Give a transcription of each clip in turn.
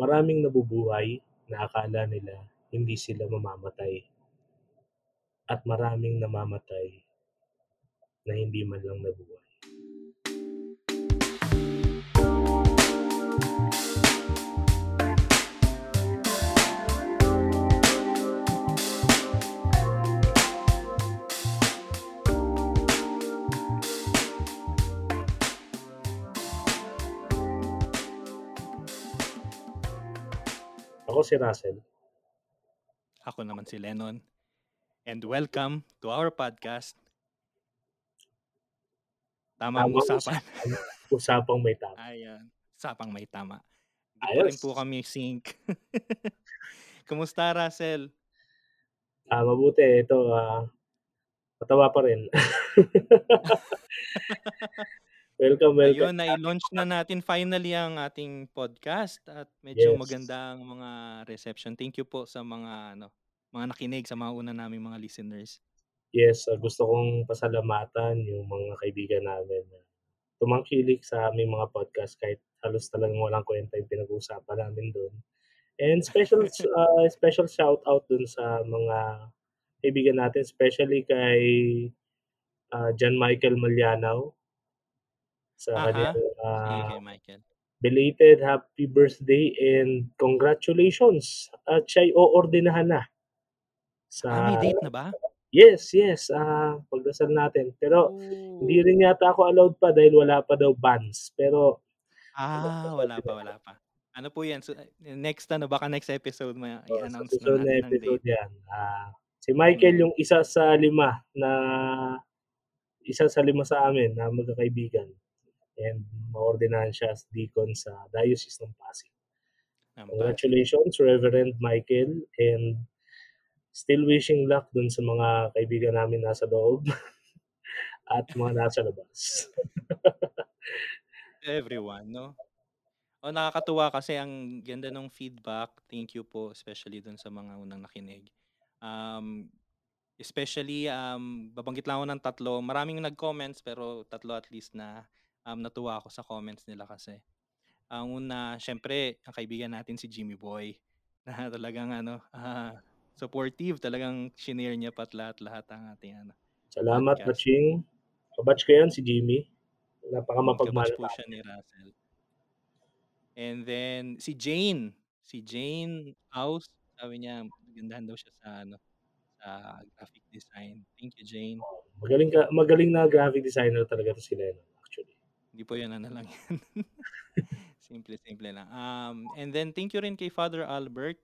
maraming nabubuhay na akala nila hindi sila mamamatay. At maraming namamatay na hindi man lang nabuhay. Ako si Russell. Ako naman si Lennon. And welcome to our podcast. Tamang Tamang usapan. Usapang may tama. Ayan. Usapang may tama. Pa rin Ayos. po kami sync. Kumusta, Russell? Ah, mabuti. Ito, ah, matawa pa rin. welcome, welcome. Ayun, na-launch na natin finally ang ating podcast at medyo Yes. magandang mga reception. Thank you po sa mga ano, mga nakinig sa mga una naming mga listeners. Yes, ah, gusto kong pasalamatan yung mga kaibigan namin na tumangkilik sa aming mga podcast kahit halos talagang walang kwenta yung pinag-uusapan namin doon. And special uh, special shout out dun sa mga kaibigan natin, especially kay uh, John Michael Malyanaw sa kanyang Sige, uh, kay Michael. belated happy birthday and congratulations at siya'y oordinahan na. Sa, Ah, may date na ba? Yes, yes. ah pagdasal natin. Pero hindi Oh. rin yata ako allowed pa dahil wala pa daw bans. Pero Ah, wala pa, wala pa. Ano po yan? So, next ano, baka next episode may oh, i-announce na na natin ang episode yan. Ah, si Michael yung isa sa lima na isa sa lima sa amin na magkakaibigan. And as deacon sa Diocese ng Pasig. Congratulations, Reverend Michael. And still wishing luck dun sa mga kaibigan namin nasa loob at mga nasa labas. Everyone, no? O nakakatuwa kasi ang ganda ng feedback. Thank you po especially dun sa mga unang nakinig. Um, especially um, babanggit lang ako ng tatlo. Maraming nag-comments pero tatlo at least na um, natuwa ako sa comments nila kasi. Ang una, syempre, ang kaibigan natin si Jimmy Boy na talagang ano, ah, supportive, talagang shinare niya pat lahat-lahat ang ating ano. Salamat, Podcast. Batching. Kabatch ko yan, si Jimmy. Napaka Mm, mapagmahal kabatch po siya ni Russell. And then si Jane, si Jane House, sabi niya magandahan daw siya sa ano sa graphic design. Thank you, Jane. Magaling ka, magaling na graphic designer talaga to si Lennon, actually. Hindi po yan ano lang yan. Simple-simple lang. Um, and then thank you rin kay Father Albert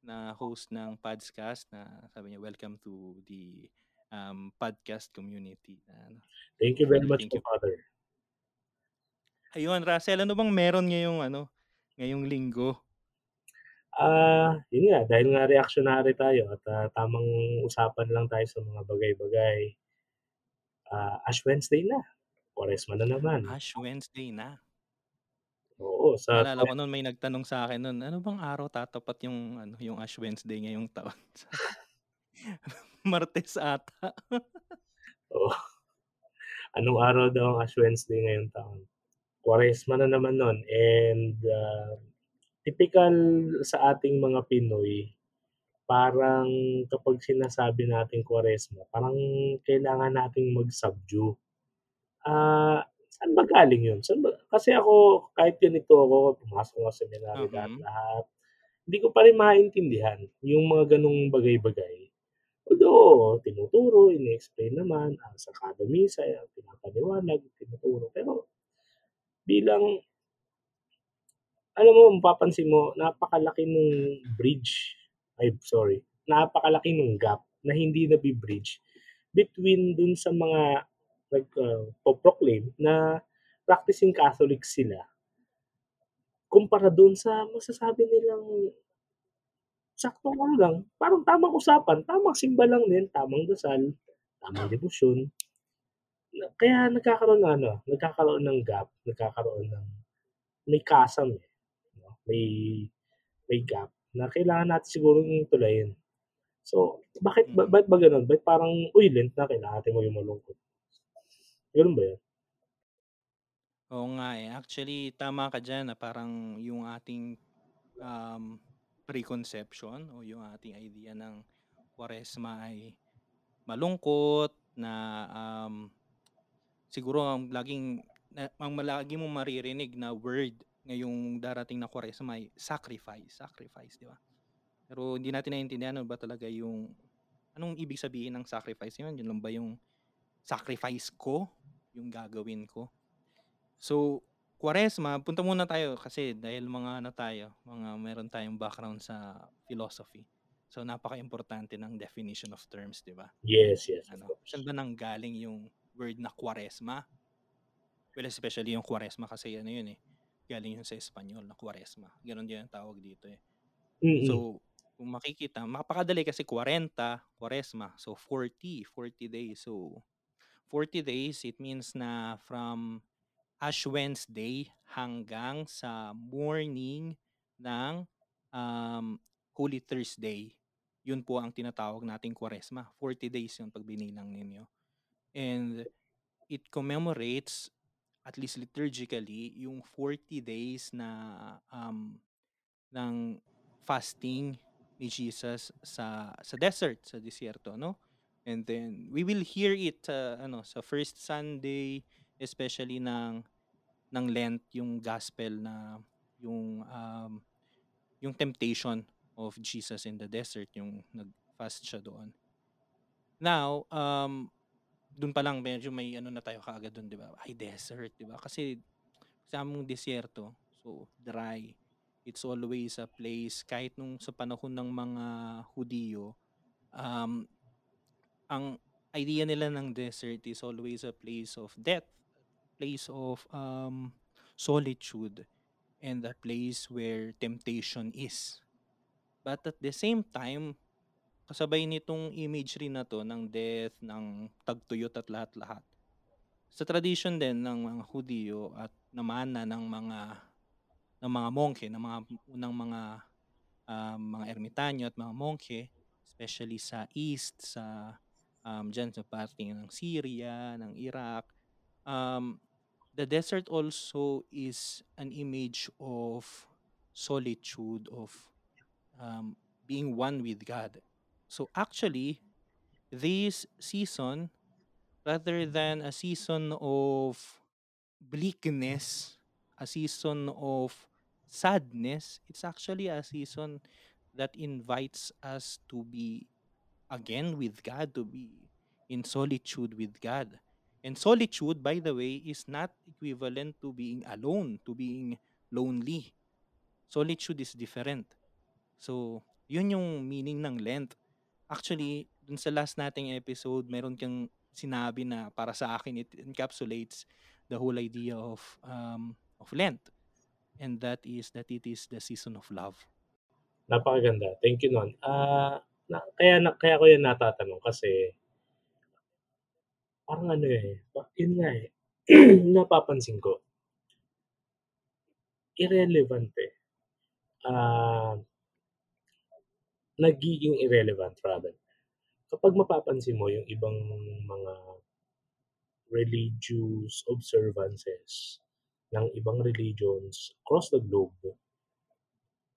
na host ng podcast na sabi niya welcome to the um, podcast community. Ano. Thank you very much thank you. Father. Ayun, Russell, ano bang meron ngayong ano, ngayong linggo? Ah, yun nga, dahil nga reactionary tayo at ah, tamang usapan lang tayo sa mga bagay-bagay. Ah, Ash Wednesday na. Quaresma na naman. Ash Wednesday na. Oo, sa Naalala ko noon may nagtanong sa akin noon, ano bang araw tatapat yung ano, yung Ash Wednesday ngayong taon? Martes ata. Oo. Anong araw daw ang Ash Wednesday ngayong taon? Quaresma na naman nun. And ah, typical sa ating mga Pinoy, parang kapag sinasabi natin Quaresma, parang kailangan nating mag-subdue. Ah, saan ba galing yun? Saan ba? Kasi ako, kahit ganito ako, pumasok ako sa seminary Mhm. lahat-lahat, hindi ko pa rin maintindihan yung mga ganong bagay-bagay. Although, tinuturo, ini-explain naman, ah, sa kada misa, eh, pinapaliwanag, tinuturo. Pero, bilang, alam mo, mapapansin mo, napakalaki nung bridge, ay, sorry, napakalaki nung gap na hindi nabi-bridge between dun sa mga nag-proclaim na practicing Catholic sila kumpara dun sa masasabi nilang sakto nga lang, parang tamang usapan, tamang simba lang din, tamang dasal, tamang debosyon. Na- Kaya nagkakaroon ng ano, nagkakaroon ng gap, nagkakaroon ng may kasam eh. no? May may gap na kailangan natin siguro yung tulayin. So, bakit ba, Mm. bakit ba ganun? Bakit parang, uy, Lent na, kailangan natin maging malungkot. Ganun ba yan? Oo nga eh. Actually, tama ka dyan na parang yung ating um, preconception o yung ating idea ng Kwaresma ay malungkot na um, siguro ang laging na, ang lagi mong maririnig na word ngayong darating na Kwaresma ay sacrifice, sacrifice, di ba? Pero hindi natin naiintindihan ano ba talaga yung anong ibig sabihin ng sacrifice yun? Yun lang ba yung sacrifice ko, yung gagawin ko? So, Kwaresma, punta muna tayo kasi dahil mga ano tayo, mga meron tayong background sa philosophy. So napaka-importante ng definition of terms, 'di ba? Yes, yes. Ano, saan ba nang galing yung word na Kwaresma? Well, especially yung Kwaresma kasi ano yun eh. Galing yun sa Espanyol na Kwaresma. Ganon din ang tawag dito eh. Mm-mm. So, kung makikita, makapakadali kasi 40, Kwaresma. So, 40, 40 days. So, 40 days, it means na from Ash Wednesday hanggang sa morning ng um, Holy Thursday. Yun po ang tinatawag nating Kwaresma. 40 days yun pag binilang ninyo. And it commemorates, at least liturgically, yung 40 days na um, ng fasting ni Jesus sa sa desert, sa desierto, no? And then we will hear it uh, ano sa first Sunday, especially ng ng Lent yung gospel na yung um, yung temptation of Jesus in the desert yung nag-fast siya doon. Now, um doon pa lang medyo may ano na tayo kaagad doon, 'di ba? Ay desert, 'di ba? Kasi sa among desierto, so dry. It's always a place kahit nung sa panahon ng mga Hudiyo, um ang idea nila ng desert is always a place of death, place of um, solitude, and a place where temptation is. But at the same time, kasabay nitong imagery na to ng death, ng tagtuyot at lahat-lahat. Sa tradition din ng mga Hudiyo at namana ng mga ng mga monke, ng mga unang mga um, mga ermitanyo at mga monke, especially sa east, sa um, dyan sa parting ng Syria, ng Iraq. Um, the desert also is an image of solitude, of um, being one with God. So actually, this season, rather than a season of bleakness, a season of sadness, it's actually a season that invites us to be again with God, to be in solitude with God. And solitude, by the way, is not equivalent to being alone, to being lonely. Solitude is different. So, yun yung meaning ng Lent. Actually, dun sa last nating episode, meron kang sinabi na para sa akin, it encapsulates the whole idea of um, of Lent. And that is that it is the season of love. Napakaganda. Thank you nun. Ah, na kaya na kaya ko 'yan natatanong kasi parang ano, eh, yun nga, eh, napapansin ko. Irrelevant, eh. Ah nagiging irrelevant rather. Kapag mapapansin mo yung ibang mga religious observances ng ibang religions across the globe,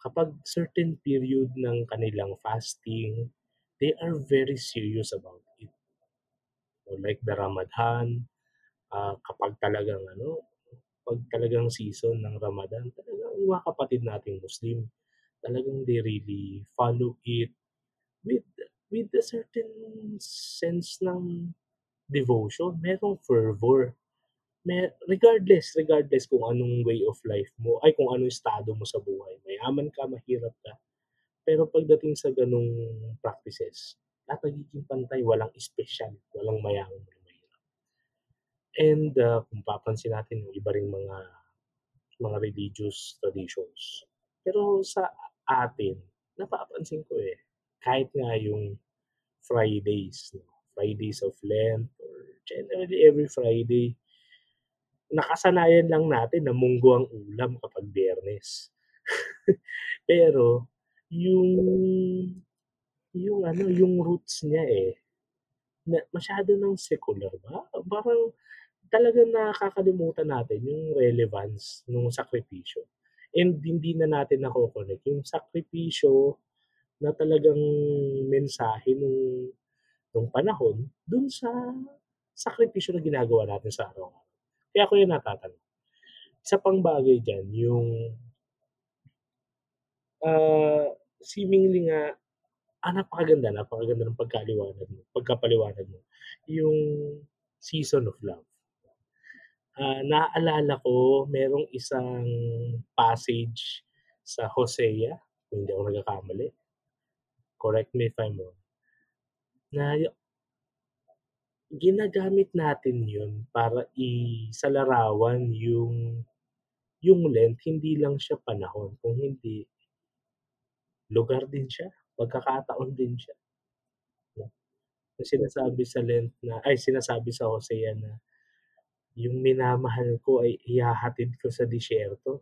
kapag certain period ng kanilang fasting, they are very serious about it. So, like the Ramadan, uh, kapag talagang ano, pag talagang season ng Ramadan, talagang mga kapatid nating Muslim, talagang they really follow it with with a certain sense ng devotion. Merong fervor. May, regardless, regardless kung anong way of life mo, ay kung anong estado mo sa buhay. Mayaman ka, mahirap ka. Pero pagdating sa ganong practices, lahat nagiging pantay, walang special, walang mayaman, walang mahirap. And uh, kung papansin natin yung iba ring mga mga religious traditions. Pero sa atin, napapansin ko eh, kahit nga yung Fridays, no? Fridays of Lent, or generally every Friday, nakasanayan lang natin na munggo ang ulam kapag biyernes. Pero, yung, yung ano, yung roots niya eh, na, masyado ng secular ba? Parang talagang nakakalimutan natin yung relevance ng sakripisyo. And hindi na natin nako-connect yung sakripisyo na talagang mensahe nung nung panahon dun sa sakripisyo na ginagawa natin sa araw-araw. Kaya ako yung natatanong. Isa pang bagay diyan yung ah, seemingly nga ah, napakaganda, napakaganda ng pagkaliwanag mo pagkapaliwanag mo, yung season of love. Ah, naalala ko merong isang passage sa Hosea, hindi ako nagkakamali. Correct me if I'm wrong. Na ginagamit natin yun para isalarawan yung yung Lent, hindi lang siya panahon, kung hindi lugar din siya, pagkakataon din siya. 'No, sinasabi sa Lent na ay sinasabi sa Hosea na, yung minamahal ko ay ihahatid ko sa disyerto,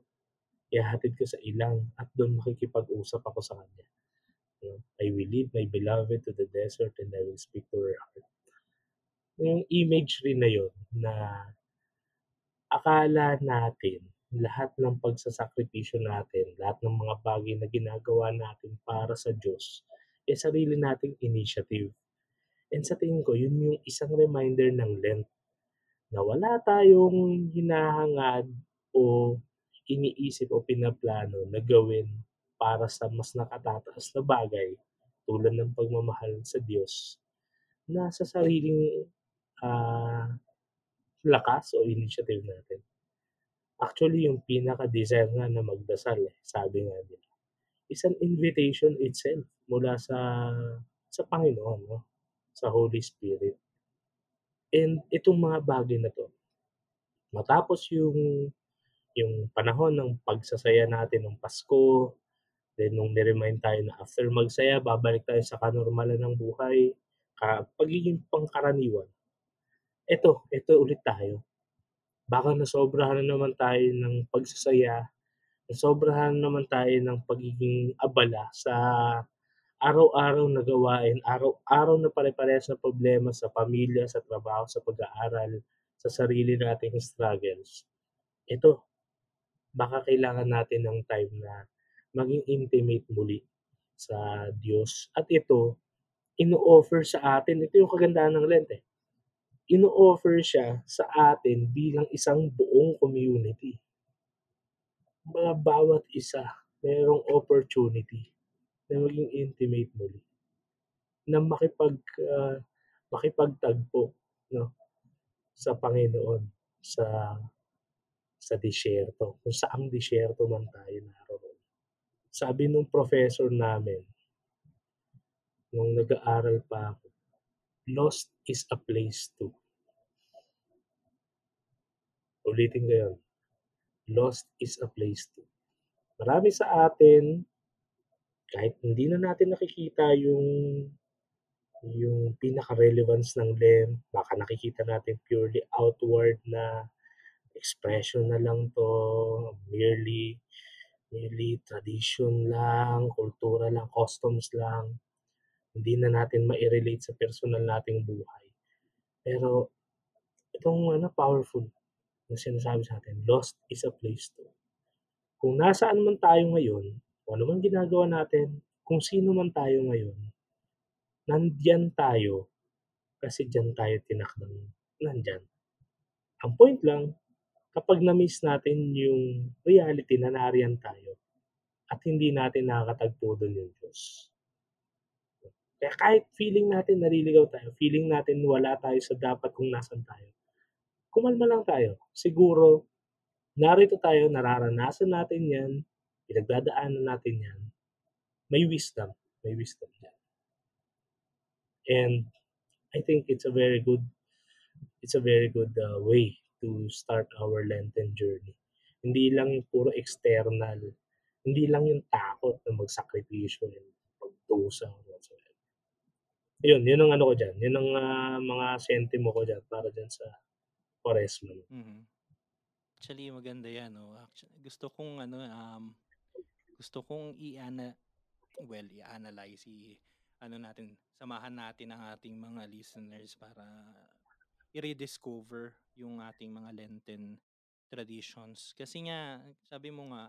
ihahatid ko sa ilang at dun makikipag-usap ako sa kanya. 'No, I will lead my beloved to the desert and I will speak to her heart. Yung imagery na yun na akala natin lahat ng pagsasakripisyo natin, lahat ng mga bagay na ginagawa natin para sa Diyos, eh, sarili nating initiative. And sa tingin ko yun yung isang reminder ng Lent, na wala tayong hinahangad o iniisip o pinaplano na gawin para sa mas nakatataas na bagay, tulad ng pagmamahal sa Diyos, na sa sariling, ah, lakas o initiative natin. Actually yung pinaka-desire nga na magdasal, eh, sabi nga nila, is an invitation itself mula sa sa Panginoon 'no, sa Holy Spirit. And itong mga bagay na 'to, matapos yung yung panahon ng pagsasaya natin nung Pasko, then nung ni-remind tayo na after magsaya babalik tayo sa kanormalan ng buhay, pagiging pangkaraniwan. Eto, eto ulit tayo. Baka nasobrahan na naman tayo ng pagsasaya, nasobrahan na naman tayo ng pagiging abala sa araw-araw na gawain, araw-araw na pare-parehas na problema sa pamilya, sa trabaho, sa pag-aaral, sa sarili nating struggles. Eto, baka kailangan natin ng time na maging intimate muli sa Diyos at ito, ino-offer sa atin ito yung kagandahan ng Lent, eh, ino-offer siya sa atin bilang isang buong community. Kumbaga bawat isa merong opportunity na maging intimate muli. Na makipag ah, makipagtagpo 'no, sa Panginoon sa sa disyerto, kung saang disyerto man tayo naroon. Sabi nung professor namin nung nag-aaral pa ako, "Lost is a place too." Ulitin ko yun, lost is a place too. Marami sa atin, kahit hindi na natin nakikita yung yung pinaka-relevance ng Lent, baka nakikita natin purely outward na expression na lang 'to, merely merely tradition lang, kultura lang, customs lang, hindi na natin mai-relate sa personal nating buhay. Pero itong ano powerful na sinasabi sa'tin, lost is a place too. Kung nasaan man tayo ngayon, kung ano man ginagawa natin, kung sino man tayo ngayon, nandiyan tayo kasi diyan tayo tinakdang nandiyan. Ang point lang, kapag na-miss natin yung reality na nariyan tayo at hindi natin nakakatagpo dun yung Diyos. Kaya kahit feeling natin naliligaw tayo, feeling natin wala tayo sa dapat kung nasaan tayo, kumalma lang tayo. Siguro narito tayo, nararanasan natin 'yan, pinagdadaanan natin 'yan. May wisdom, may wisdom diyan. And I think it's a very good it's a very good, ah, way to start our Lenten journey. Hindi lang puro external, hindi lang yung takot na magsakripisyo and magdusa or whatsoever. Yun, yun ang ano ko diyan, yun ang, ah, mga sentimo ko diyan para diyan sa Kwaresma. Mhm. Actually maganda 'yan 'no, actu gusto kong ano, um, gusto kong i-ana well, i-analyze, i-ano natin, samahan natin ang ating mga listeners para i-rediscover yung ating mga Lenten traditions. Kasi nga sabi mo nga,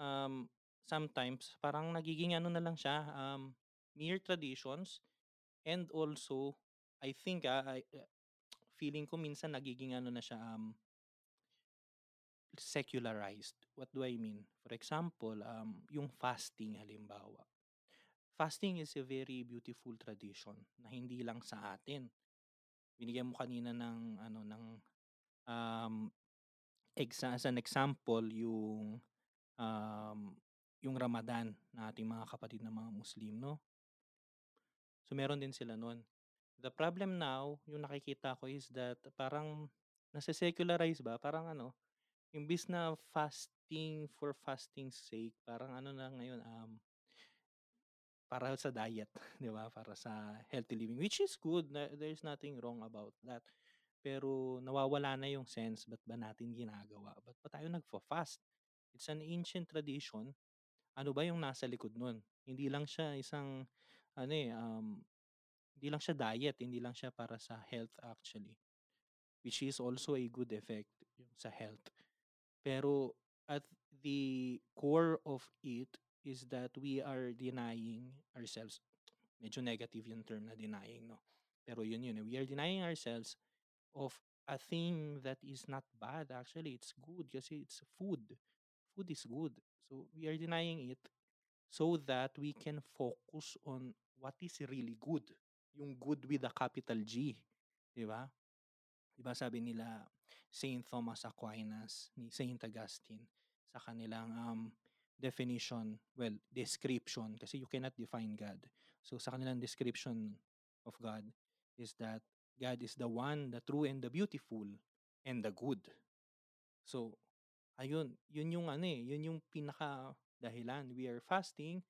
um, sometimes parang nagiging ano na lang siya, um, mere traditions and also I think, ah, I uh, feeling ko minsan nagiging ano na siya, um secularized. What do I mean? For example, um, yung fasting halimbawa. Fasting is a very beautiful tradition na hindi lang sa atin. Binigyan mo kanina ng ano ng um, exa as an example yung um, yung Ramadan na ating mga kapatid na mga Muslim, no? So meron din sila nun. The problem now, yung nakikita ko is that parang nase-secularize ba? Parang ano, imbis na fasting for fasting's sake, parang ano na ngayon, um, para sa diet, 'di ba? Para sa healthy living, which is good. There's nothing wrong about that. Pero nawawala na yung sense, ba't ba natin ginagawa? Ba't ba tayo nagfa-fast? It's an ancient tradition. Ano ba yung nasa likod nun? Hindi lang siya isang, ano eh, um, hindi lang siya diet, hindi lang siya para sa health actually. Which is also a good effect yung sa health. Pero at the core of it is that we are denying ourselves. Medyo negative yung term na denying, no? Pero yun yun, eh. we are denying ourselves of a thing that is not bad. Actually, it's good kasi it's food. Food is good. So we are denying it so that we can focus on what is really good. Yung good with a capital G. Di ba? Di ba sabi nila Saint Thomas Aquinas, ni Saint Augustine, sa kanilang um, definition, well, description, kasi you cannot define God. So sa kanilang description of God is that God is the one, the true and the beautiful and the good. So, ayun, yun yung ano eh, yun yung pinaka dahilan. We are fasting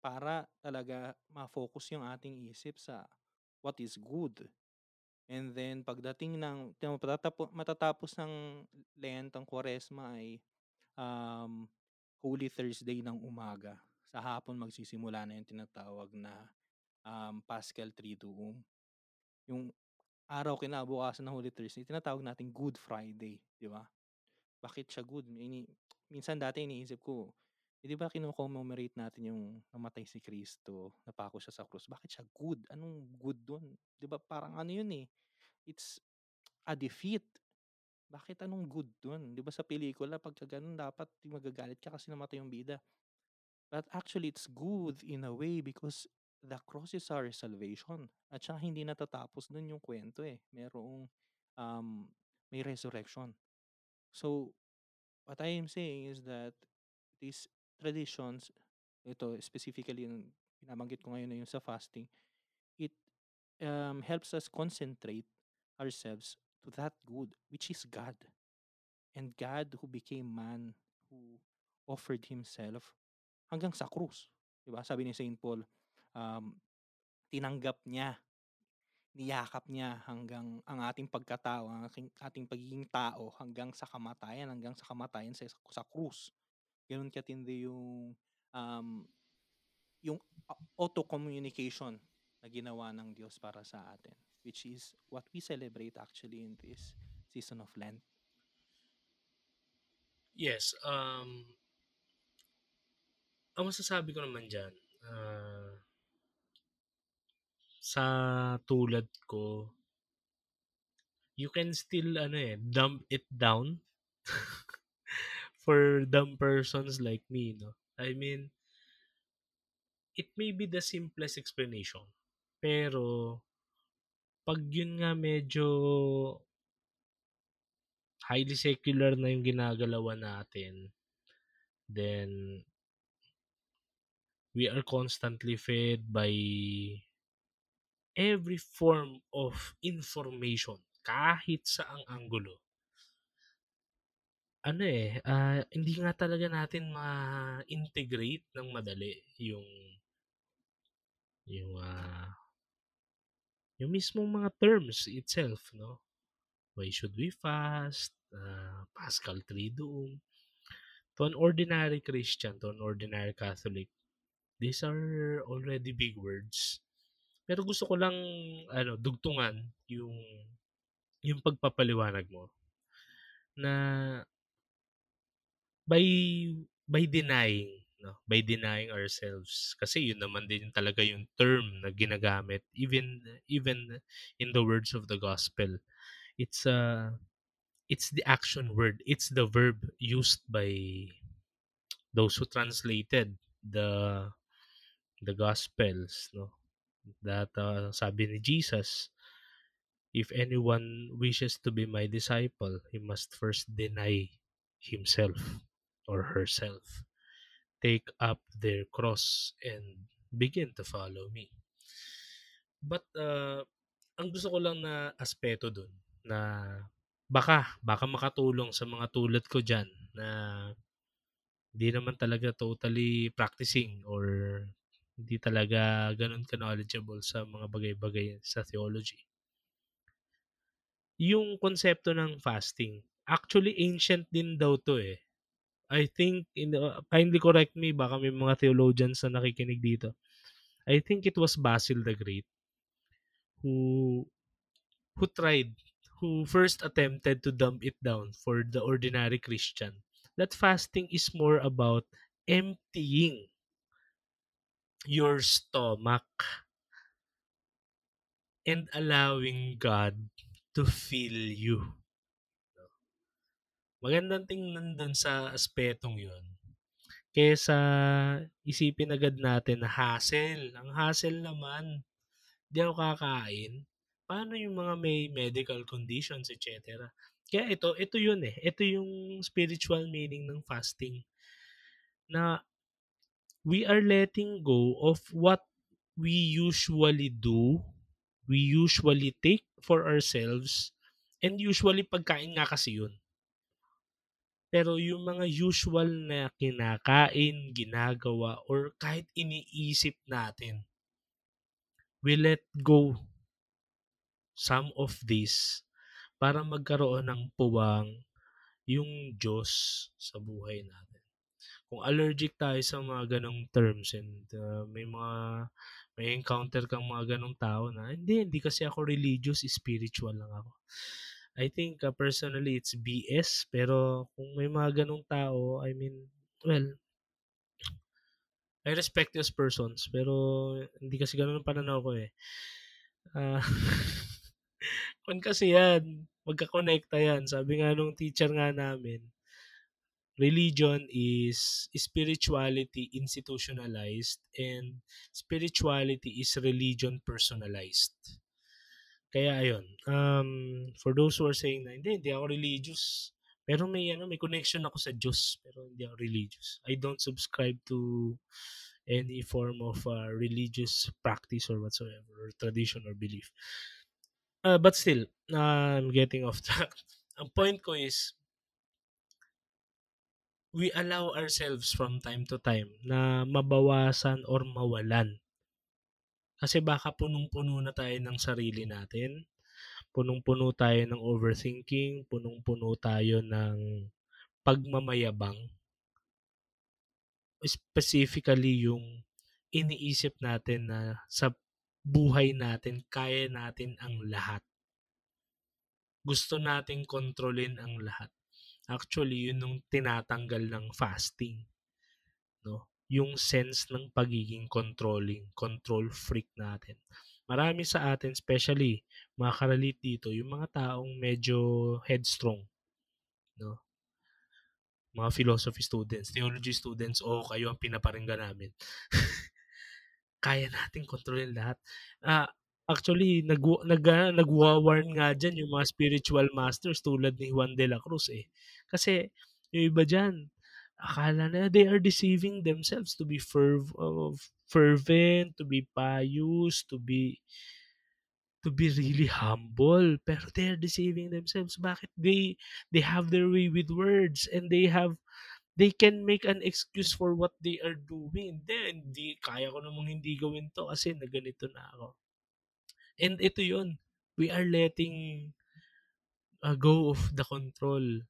para talaga ma-focus yung ating isip sa what is good. And then pagdating ng matatapos, ng Lent, ang Quaresma ay um, Holy Thursday ng umaga. Sa hapon magsisimula na yung tinatawag na um, Paschal Triduum. Yung araw kinabukasan ng Holy Thursday, tinatawag natin Good Friday, di ba? Bakit siya good? Ini, minsan dati iniisip ko, eh, di ba kino-commemorate natin yung namatay si Kristo, napako siya sa krus. Bakit siya good? Anong good doon? Di ba parang ano yun eh, it's a defeat. Bakit anong good doon? Di ba sa pelikula, pagka ganun, dapat magagalit ka kasi namatay yung bida. But actually, it's good in a way because the cross is our salvation. At saka hindi natatapos dun yung kwento eh. Merong um, may resurrection. So, what I am saying is that these traditions, ito specifically yung binabanggit ko ngayon na yung sa fasting, it um, helps us concentrate ourselves to that good, which is God. And God who became man, who offered himself hanggang sa krus. Diba? Sabi ni St. Paul, um, tinanggap niya niyakap niya hanggang ang ating pagkatao, ang ating, ating pagiging tao hanggang sa kamatayan, hanggang sa kamatayan sa, sa krus. Ganun katindi yung um, yung auto-communication na ginawa ng Diyos para sa atin, which is what we celebrate actually in this season of Lent. Yes, um, ang masasabi ko naman dyan, uh, sa tulad ko, you can still ano eh, dump it down for dumb persons like me, no? I mean, it may be the simplest explanation. Pero, pag yun nga medyo highly secular na yung ginagalawan natin, then we are constantly fed by every form of information kahit sa ang anggulo. Ano eh, uh, hindi nga talaga natin ma-integrate ng madali yung yung uh, yung mismong mga terms itself, no? Why should we fast? Uh, Pascal Triduum. To an ordinary Christian, to an ordinary Catholic, these are already big words pero gusto ko lang ano, dugtungan yung yung pagpapaliwanag mo na by by denying, 'no, by denying ourselves. Kasi yun naman din talaga yung term na ginagamit even even in the words of the gospel. It's uh it's the action word. It's the verb used by those who translated the the gospels, no. That uh, sabi ni Jesus, if anyone wishes to be my disciple, he must first deny himself or herself. Take up their cross and begin to follow me. But uh, ang gusto ko lang na aspeto dun na baka baka makatulong sa mga tulad ko diyan na hindi naman talaga totally practicing or hindi talaga ganun ka-knowledgeable sa mga bagay-bagay sa theology. Yung konsepto ng fasting, actually ancient din daw to eh. I think, in, uh, kindly correct me, baka may mga theologians na nakikinig dito. I think it was Basil the Great who who tried, who first attempted to dumb it down for the ordinary Christian. That fasting is more about emptying your stomach and allowing God to fill you. Magandang tingnan dun sa aspetong yun. Kesa isipin agad natin na hassle. Ang hassle naman, di ako kakain. Paano yung mga may medical conditions, etc. Kaya ito, ito yun eh. Ito yung spiritual meaning ng fasting. Na we are letting go of what we usually do, we usually take for ourselves, and usually pagkain nga kasi yun. Pero yung mga usual na kinakain, ginagawa, or kahit iniisip natin, we let go some of this para magkaroon ng puwang yung Diyos sa buhay natin. Kung allergic tayo sa mga ganong terms and uh, may mga may encounter kang mga ganong tao na hindi, hindi kasi ako religious, spiritual lang ako. I think uh, personally it's BS pero kung may mga ganong tao, I mean, well, I respect those persons pero hindi kasi ganun ang pananaw ko eh. Uh, kung kasi yan, magkakonekta yan. Sabi nga nung teacher nga namin, religion is spirituality institutionalized and spirituality is religion personalized. Kaya ayun, um, for those who are saying na hindi, hindi ako religious, pero may ano, may connection ako sa Diyos, pero hindi ako religious. I don't subscribe to any form of uh, religious practice or whatsoever, or tradition or belief. Uh, but still, uh, I'm getting off track. Ang point ko is, we allow ourselves from time to time na mabawasan or mawalan kasi baka punong-puno na tayo ng sarili natin. Punong-puno tayo ng overthinking, punong-puno tayo ng pagmamayabang. Specifically yung iniisip natin na sa buhay natin, kaya natin ang lahat. Gusto nating kontrolin ang lahat. Actually, yun yung tinatanggal ng fasting. No? Yung sense ng pagiging controlling, control freak natin. Marami sa atin, especially mga karalit dito, yung mga taong medyo headstrong, no? Mga philosophy students, theology students, o oh, kayo ang pinaparinggan namin. Kaya natin kontrolin lahat. Ah, actually, nag, nag, uh, nagwa-warn nga dyan yung mga spiritual masters tulad ni Juan de la Cruz eh. Kasi yung iba dyan, akala na they are deceiving themselves to be ferv- uh, fervent, to be pious, to be to be really humble. Pero they are deceiving themselves. Bakit they they have their way with words and they have they can make an excuse for what they are doing. Then hindi kaya ko namang hindi gawin to kasi na ganito na ako. And ito yon we are letting uh, go of the control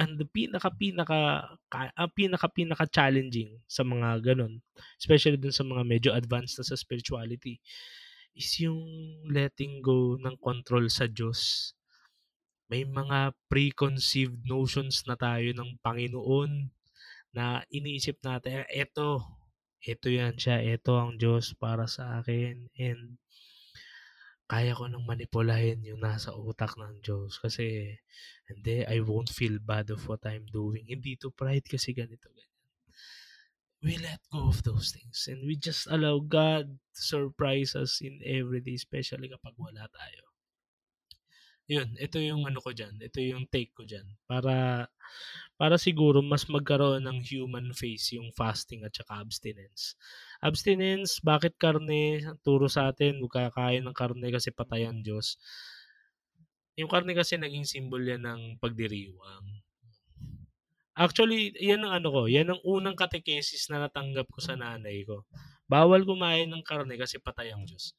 and the pinaka pinaka ang pinaka pinaka challenging sa mga ganun especially dun sa mga medyo advanced na sa spirituality is yung letting go ng control sa Diyos. May mga preconceived notions na tayo ng Panginoon na iniisip natin, eto, eto yan siya, eto ang Diyos para sa akin and kaya ko nang manipulahin yung nasa utak ng Diyos kasi hindi, I won't feel bad of what I'm doing. Hindi to pride kasi ganito, ganyan. We let go of those things and we just allow God to surprise us in every day, especially kapag wala tayo. Yun, ito yung ano ko dyan. Ito yung take ko dyan. Para, para siguro mas magkaroon ng human face yung fasting at saka abstinence. Abstinence, bakit karne? Turo sa atin, huwag kakain ng karne kasi patay ang Diyos. Yung karne kasi naging symbol yan ng pagdiriwang. Actually, yan ang ano ko, yan ang unang katekesis na natanggap ko sa nanay ko. Bawal kumain ng karne kasi patay ang Diyos.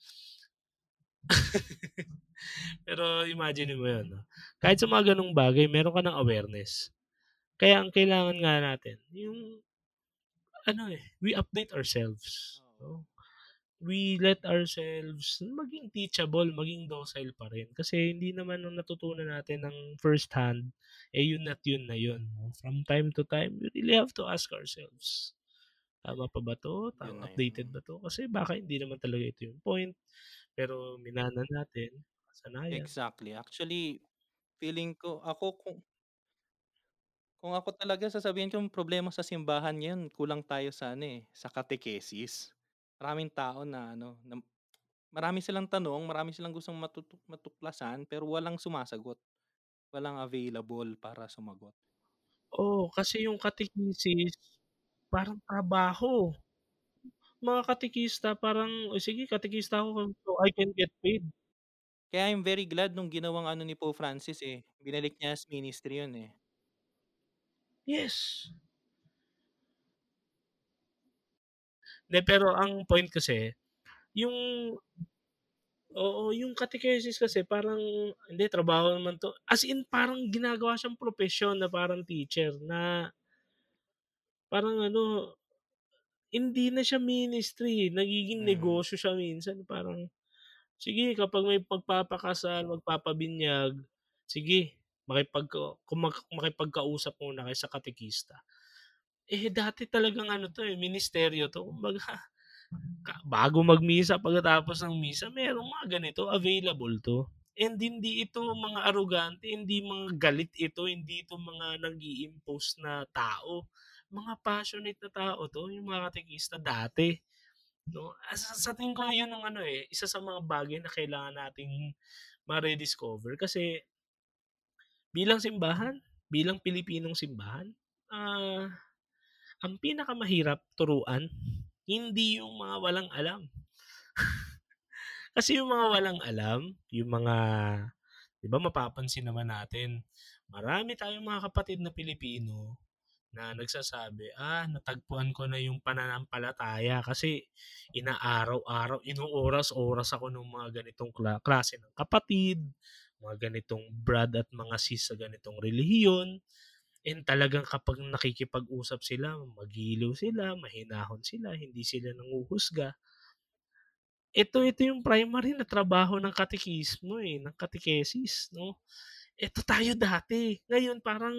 Pero imagine mo yun. No? Kahit sa mga ganong bagay, meron ka ng awareness. Kaya ang kailangan nga natin, yung, ano eh, we update ourselves. No? We let ourselves maging teachable, maging docile pa rin. Kasi hindi naman nung natutunan natin ng first hand, eh yun at yun na yun. No? From time to time, we really have to ask ourselves, tama pa ba to? Tama, updated ba to? Kasi baka hindi naman talaga ito yung point. Pero minana natin, kasanayan. Exactly. Actually, feeling ko, ako kung kung ako talaga sasabihin ko problema sa simbahan ngayon, kulang tayo sa ano eh, sa catechesis. Maraming tao na ano, na, marami silang tanong, marami silang gustong matutu- matuklasan, pero walang sumasagot. Walang available para sumagot. Oo, kasi yung catechesis, parang trabaho. Mga katekista, parang, o sige, katekista ako so I can get paid. Kaya I'm very glad nung ginawang ano ni Pope Francis eh. Binalik niya as ministry yun eh. Yes. De, pero ang point kasi, yung Oo, yung catechesis kasi parang hindi trabaho naman to. As in parang ginagawa siyang profesyon na parang teacher na parang ano hindi na siya ministry, nagiging Mm. negosyo siya minsan parang sige kapag may pagpapakasal, magpapabinyag, sige makipag makipagkausap muna kayo sa katekista. Eh dati talagang ano to eh, ministeryo to. Kumbaga, bago magmisa, pagkatapos ng misa, merong mga ganito, available to. And hindi ito mga arugante, hindi mga galit ito, hindi ito mga nag impose na tao. Mga passionate na tao to, yung mga katekista dati. No? Sa, sa tingin ko yun ang ano eh, isa sa mga bagay na kailangan nating ma-rediscover kasi bilang simbahan, bilang Pilipinong simbahan, ah ang pinakamahirap turuan, hindi yung mga walang alam. Kasi yung mga walang alam, yung mga, di ba mapapansin naman natin, marami tayong mga kapatid na Pilipino na nagsasabi, ah, natagpuan ko na yung pananampalataya kasi inaaraw-araw, inuoras-oras ako ng mga ganitong kla- klase ng kapatid, mga ganitong brad at mga sis sa ganitong relihiyon. And talagang kapag nakikipag-usap sila, magiliw sila, mahinahon sila, hindi sila nanguhusga. Ito, ito yung primary na trabaho ng katekismo eh, ng katekesis, no? Ito tayo dati. Ngayon parang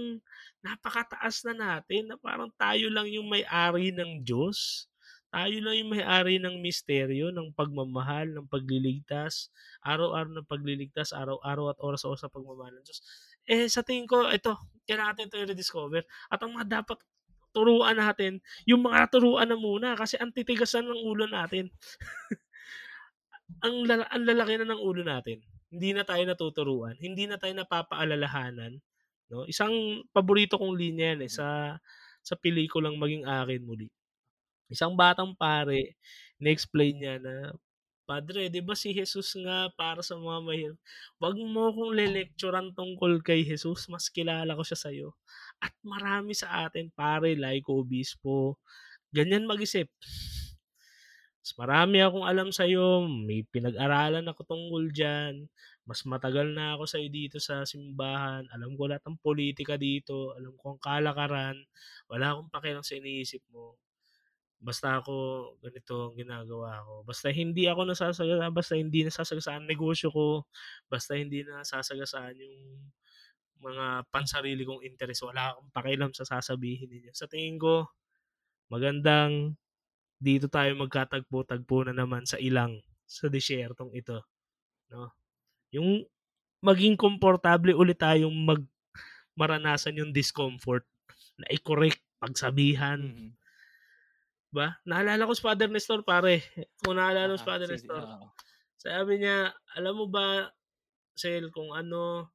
napakataas na natin na parang tayo lang yung may-ari ng Diyos. Tayo lang yung may-ari ng misteryo, ng pagmamahal, ng pagliligtas, araw-araw ng pagliligtas, araw-araw at oras-oras sa pagmamahal ng Diyos. Eh, sa tingin ko, ito, kailangan natin ito i-rediscover. At ang mga dapat turuan natin, yung mga turuan na muna kasi ang titigasan ng ulo natin. ang, lala- ang lalaki na ng ulo natin. Hindi na tayo natuturuan. Hindi na tayo napapaalalahanan. No? Isang paborito kong linya yan eh, sa, sa pelikulang Maging Akin Muli. Isang batang pare, na-explain niya na, Padre, di ba si Jesus nga para sa mga mahirap? Huwag mo kong le-lecturean tungkol kay Jesus. Mas kilala ko siya sa'yo. At marami sa atin, pare, like obispo, ganyan mag-isip. Mas marami akong alam sa'yo, may pinag-aralan ako tungkol dyan, mas matagal na ako sa'yo dito sa simbahan, alam ko lahat ng politika dito, alam ko ang kalakaran, wala akong pakialam sa iniisip mo. Basta ako, ganito ang ginagawa ko. Basta hindi ako nasasagasaan, basta hindi nasasagasaan ang negosyo ko, basta hindi nasasagasaan yung mga pansarili kong interes. Wala akong pakialam sa sasabihin ninyo. Sa tingin ko, magandang dito tayo magkatagpo-tagpo na naman sa ilang sa disyertong ito. No? Yung maging komportable ulit tayong mag maranasan yung discomfort na i-correct pagsabihan. Mhm. Ba? Naalala ko si Father Nestor, pare. Kung naalala mo si Ah, Father Nestor, sabi niya, alam mo ba, Sel, kung ano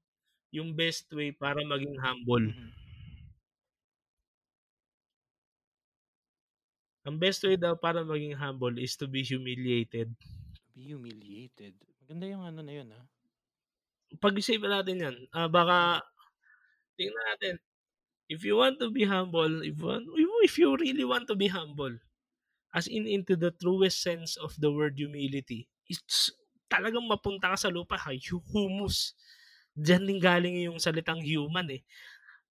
yung best way para maging humble? Mhm. Ang best way daw para maging humble is to be humiliated. Be humiliated. Maganda yung ano na yun, ah. Pag-isipan natin yan. Ah, baka, tingnan natin. If you want to be humble, if, want- if you really want to be humble, as in into the truest sense of the word humility, it's talagang mapunta ka sa lupa, ha, hu- humus. Diyan din galing yung salitang human eh.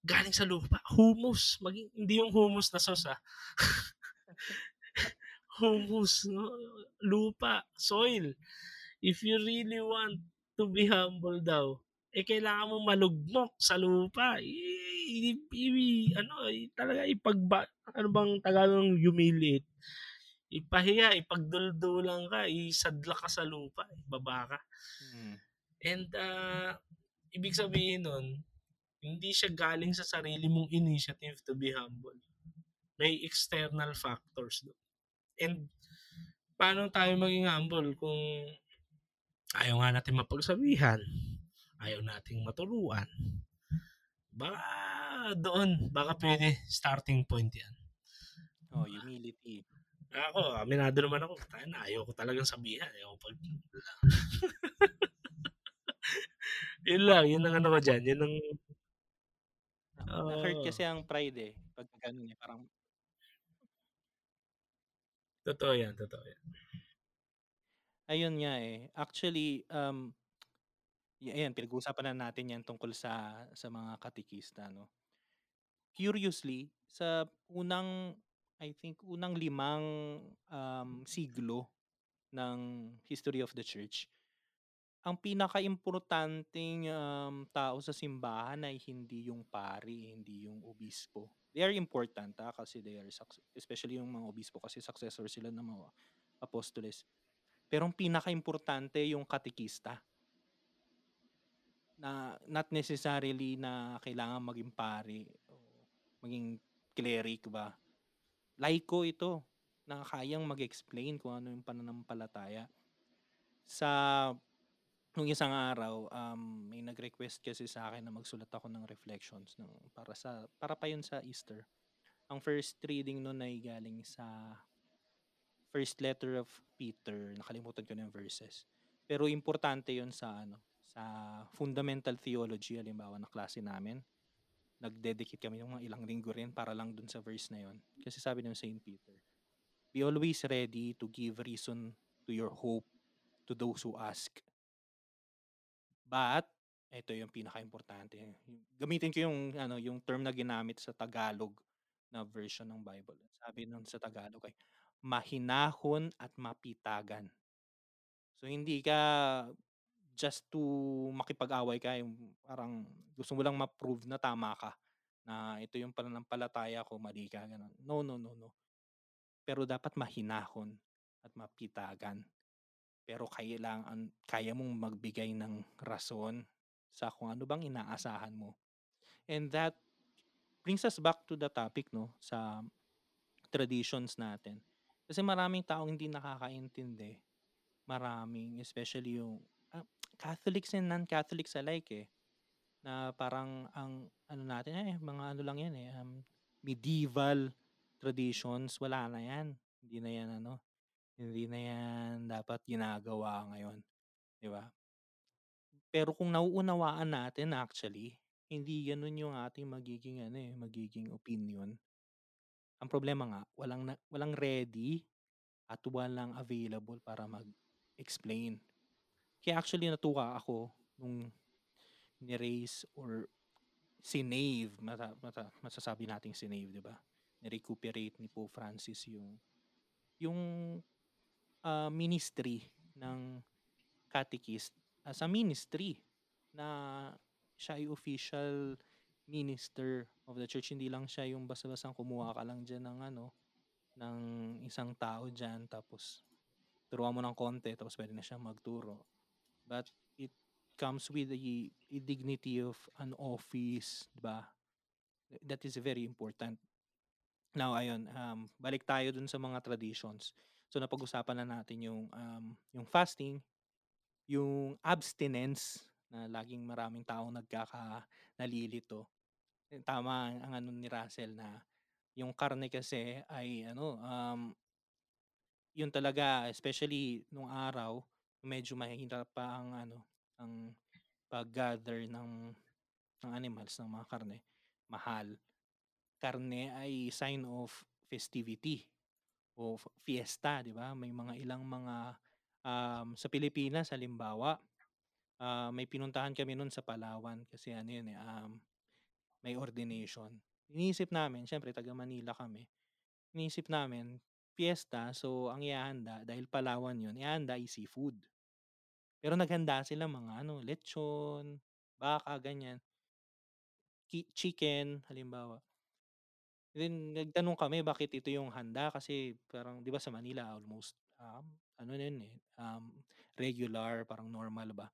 Galing sa lupa, humus. Maging, hindi yung humus na sauce ah. humus, lupa, soil. If you really want to be humble daw, eh kailangan mo malugmok sa lupa. I, i- i- ano, i- talaga ipagba, ano bang Tagalog humiliate? Ipahiya, ipagduldulan ka, isadla ka sa lupa, ibaba ka. Mhm. And uh, ibig sabihin nun, hindi siya galing sa sarili mong initiative to be humble. May external factors doon. And paano tayo maging humble kung ayaw nga natin mapagsabihan, ayaw nating maturuan. Baka doon, baka pwede starting point yan. Oh, humility. Ako, aminado naman ako, tayo na, ayaw ko talagang sabihan. Ayaw ko pag... yun lang, yun ang ano ko dyan. Yun ang... Na- Na-hurt kasi ang pride eh. Pag ganun eh. Parang, Totoo yan, totoo yan. ayun nga eh. Actually, um, ayan, pinag-uusapan na natin yan tungkol sa sa mga katikista, no? Curiously, sa unang, I think, unang limang um, siglo ng history of the church, ang pinaka-importanting um, tao sa simbahan ay hindi yung pari, hindi yung obispo. They are important ha, kasi they are, especially yung mga obispo kasi successor sila ng mga apostoles. Pero ang pinaka-importante yung katikista. Na not necessarily na kailangan maging pari o maging cleric ba. Laiko ito na kayang mag-explain kung ano yung pananampalataya. Sa nung isang araw, um, may nag-request kasi sa akin na magsulat ako ng reflections ng para sa para pa yun sa Easter. Ang first reading nun ay galing sa first letter of Peter. Nakalimutan ko na yung verses. Pero importante yun sa ano, sa fundamental theology, halimbawa na klase namin. Nag-dedicate kami ng mga ilang linggo rin para lang dun sa verse na yun. Kasi sabi ng St. Peter, Be always ready to give reason to your hope to those who ask. But, ito yung pinaka-importante. Gamitin ko yung, ano, yung term na ginamit sa Tagalog na version ng Bible. Sabi nun sa Tagalog ay, mahinahon at mapitagan. So, hindi ka just to makipag-away ka, parang gusto mo lang ma-prove na tama ka na ito yung pananampalataya ko, mali ka, ganun. No, no, no, no. Pero dapat mahinahon at mapitagan. Pero kailangan, kaya mong magbigay ng rason sa kung ano bang inaasahan mo. And that brings us back to the topic, no, sa traditions natin. Kasi maraming taong hindi nakakaintindi. Maraming, especially yung ah, Catholics and non-Catholics alike eh. Na parang ang ano natin, eh, mga ano lang yan eh, um, medieval traditions, wala na yan. Hindi na yan ano, hindi na yan dapat ginagawa ngayon. Di ba? Pero kung nauunawaan natin actually, hindi ganun yung ating magiging ano eh, magiging opinion. Ang problema nga, walang na, walang ready at walang available para mag-explain. Kaya actually natuwa ako nung ni-raise or sinave, mata, mata, masasabi nating sinave, di ba? Ni-recuperate ni Pope Francis yung yung ah, ministry ng catechist as a ministry na siya ay official minister of the church. Hindi lang siya yung basta-bastang kumuha ka lang dyan ng ano, ng isang tao dyan tapos turuan mo ng konti tapos pwede na siya magturo. But it comes with a, a dignity of an office, di ba? That is very important. Now, ayun, um, balik tayo dun sa mga traditions. So, napag-usapan na natin yung, um, yung fasting, yung abstinence, na laging maraming taong nagkaka nalilito. Eh, Tama ang, ang ano ni Russell na yung karne kasi ay ano, um, yun talaga, especially nung araw, medyo mahirap pa ang ano, ang pag-gather ng, ng animals, ng mga karne. Mahal. Karne ay sign of festivity o fiesta, di ba? May mga ilang mga um, sa Pilipinas, halimbawa, ah, may pinuntahan kami nun sa Palawan kasi ano yun eh, um, may ordination. Iniisip namin, syempre taga Manila kami, iniisip namin, fiesta, so ang ihahanda, dahil Palawan yun, ihahanda ay seafood. Pero naghanda sila mga ano, lechon, baka, ganyan. Chicken, halimbawa. Then nagtanong kami bakit ito yung handa kasi parang 'di ba sa Manila almost um, ano na yun eh, um, regular, parang normal ba.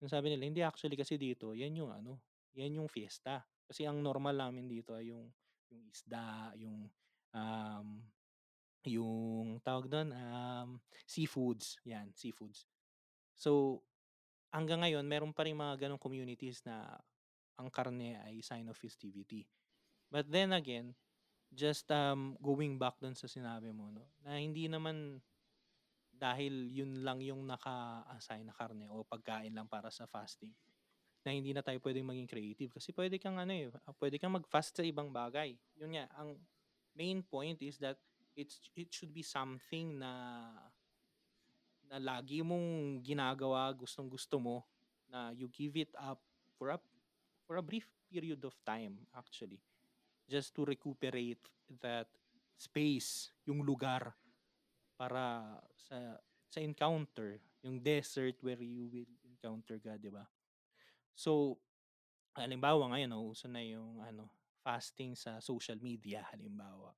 Yung sabi nila, hindi actually kasi dito, yan yung ano, yan yung fiesta. Kasi ang normal namin dito ay yung yung isda, yung um, yung tawag doon, um, seafoods, yan, seafoods. So, hanggang ngayon meron pa ring mga ganong communities na ang karne ay sign of festivity. But then again, just um, going back dun sa sinabi mo, no, na hindi naman dahil yun lang yung naka-assign na karne o pagkain lang para sa fasting, na hindi na tayo pwedeng maging creative. Kasi pwede kang ano eh, ah, pwede kang mag-fast sa ibang bagay. Yun nga, ang main point is that it's, it should be something na na lagi mong ginagawa, gustong gusto mo, na you give it up for a for a brief period of time actually just to recuperate that space, yung lugar para sa sa encounter, yung desert where you will encounter God, di ba? So, halimbawa ngayon, nauuso na yung ano, fasting sa social media, halimbawa.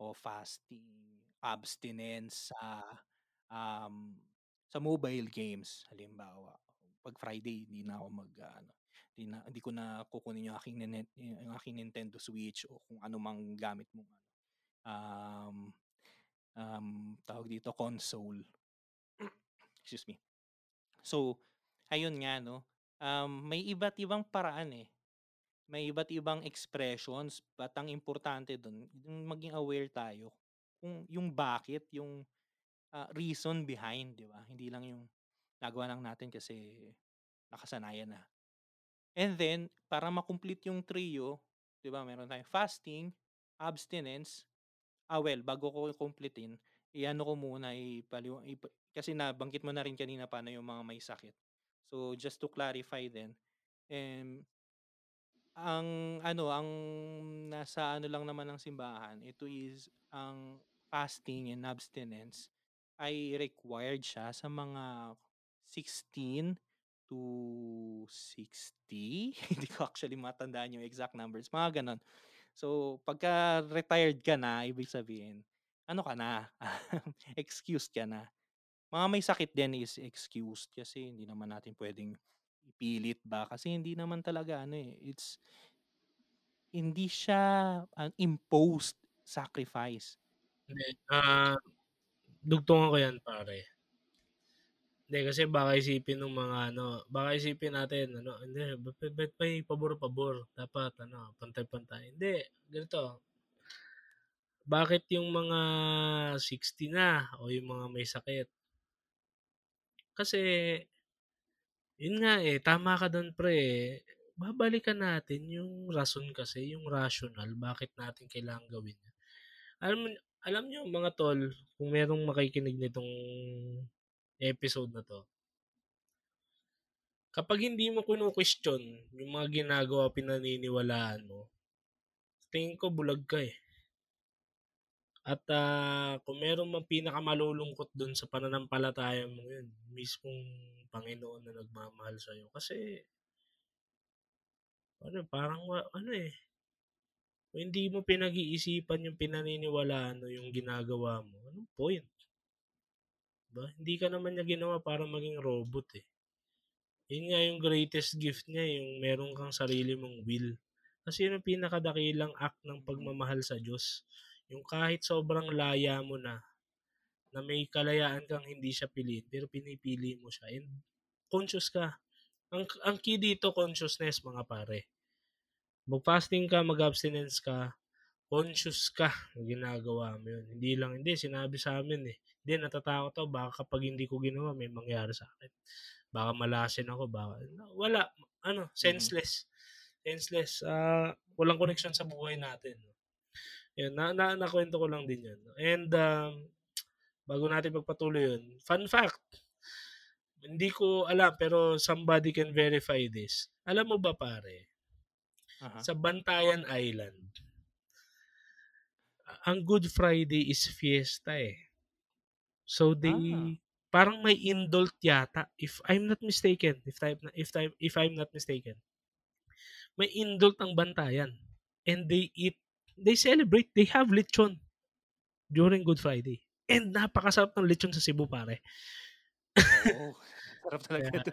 O fasting, abstinence sa um, sa mobile games, halimbawa. Pag Friday, hindi na ako mag ano, hindi, na, hindi ko na kukunin yung aking, nene- yung aking Nintendo Switch o kung ano mang gamit mong ano, um, um, tawag dito, console. Excuse me. So, ayun nga, no? Um, may iba't ibang paraan eh. May iba't ibang expressions, but ang importante yung maging aware tayo kung yung bakit, yung ah, reason behind, di ba? Hindi lang yung nagawa lang natin kasi nakasanayan na. And then, para makomplete yung trio, di ba, meron tayong fasting, abstinence, ah well, bago ko kumpletin, iano ko muna, ipaliw, ip- kasi nabanggit mo na rin kanina paano yung mga may sakit. So, just to clarify then, um, ang ano, ang nasa ano lang naman ng simbahan, ito is ang fasting and abstinence ay required siya sa mga 16 to 60. Hindi ko actually matandaan yung exact numbers. Mga ganon. So, pagka retired ka na, ibig sabihin, ano ka na? excused ka na. Mga may sakit din is excused kasi hindi naman natin pwedeng ipilit ba kasi hindi naman talaga ano eh it's hindi siya an imposed sacrifice ah, dugtungan ko yan pare. Hindi, kasi baka isipin ng mga ano, baka isipin natin, ano, hindi, ba't, ba't pabor-pabor? Dapat, ano, pantay-pantay. Hindi, ganito. Bakit yung mga 60 na o yung mga may sakit? Kasi, yun nga eh, tama ka doon pre eh. Babalikan natin yung rason kasi, yung rational, bakit natin kailangan gawin. Alam, alam nyo mga tol, kung merong makikinig nitong episode na to, kapag hindi mo kunu-question yung mga ginagawa pinaniniwalaan mo, tingin ko bulag ka eh. At ah, kung meron mang pinakamalulungkot dun sa pananampalataya mo yun, mismong Panginoon na nagmamahal sa'yo. Kasi ano, parang ano, eh, kung hindi mo pinag-iisipan yung pinaniniwalaan mo, yung ginagawa mo, anong point? 'Di ba? Hindi ka naman niya ginawa para maging robot, eh. Yun nga yung greatest gift niya, yung meron kang sarili mong will. Kasi yun ang pinakadakilang act ng Mm. pagmamahal sa Diyos. Yung kahit sobrang laya mo na, na may kalayaan kang hindi siya piliin, pero pinipili mo siya. And conscious ka. Ang, ang key dito, consciousness, mga pare. Mag-fasting ka, mag-abstinence ka, conscious ka na ginagawa mo yun. Hindi lang, hindi, sinabi sa amin eh. Hindi, natatakot ako, baka kapag hindi ko ginawa, may mangyari sa akin. Baka malasin ako, baka, wala, ano, senseless. Senseless. Uh, walang connection sa buhay natin. Yun, na, na, nakwento ko lang din yun. And, um, bago natin magpatuloy yun, fun fact, hindi ko alam, pero somebody can verify this. Alam mo ba, pare, Aha. sa Bantayan Island, ang Good Friday is fiesta eh. So they Ah. parang may indult yata if I'm not mistaken, if I if I if I'm not mistaken. May indult ang Bantayan and they eat they celebrate, they have lechon during Good Friday. And napakasarap ng lechon sa Cebu, pare. Oo. Sarap talaga ito.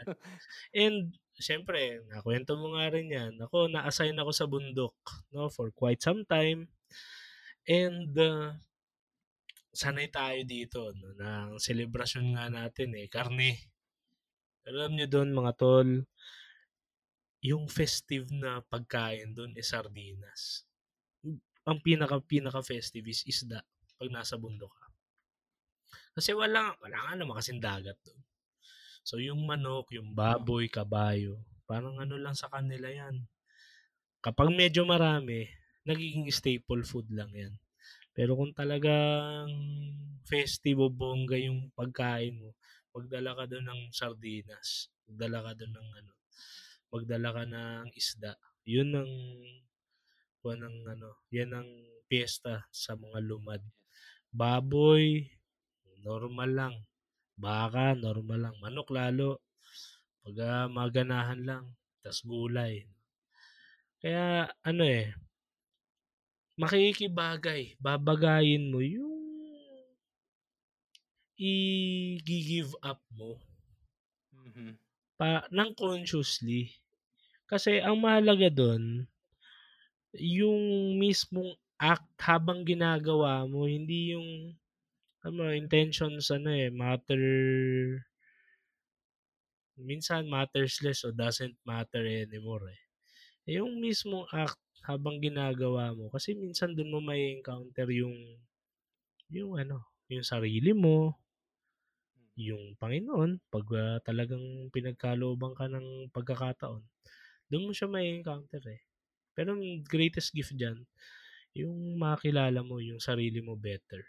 and syempre, nakwento mo nga rin yan. Ako, na-assign ako sa bundok no, for quite some time. And uh, sanay tayo dito no, ng celebration nga natin eh, karne. Alam nyo doon mga tol, yung festive na pagkain doon is sardinas. Ang pinaka pinaka festive is isda pag nasa bundok ka. Kasi wala, wala nga naman kasing dagat doon. So yung manok, yung baboy, kabayo, parang ano lang sa kanila yan. Kapag medyo marami, nagiging staple food lang yan. Pero kung talagang festive o bongga yung pagkain mo, magdala ka doon ng sardinas, magdala ka doon ng ano, magdala ka ng isda. Yun ang kuan ng ano, yan ang piyesta sa mga lumad. Baboy, normal lang. Baka, normal lang. Manok lalo, pag uh, maganahan lang. tas gulay. Kaya, ano eh, makikibagay, babagayin mo yung i-give up mo Mhm. pa ng consciously. Kasi ang mahalaga doon yung mismong act habang ginagawa mo, hindi yung ano, intentions ano eh, matter minsan matters less o doesn't matter anymore eh. Yung mismong act habang ginagawa mo kasi minsan doon mo may encounter yung yung ano, yung sarili mo, yung Panginoon, pag uh, talagang pinagkalooban ka ng pagkakataon, doon mo siya may encounter eh. Pero ang greatest gift dyan, yung makilala mo yung sarili mo better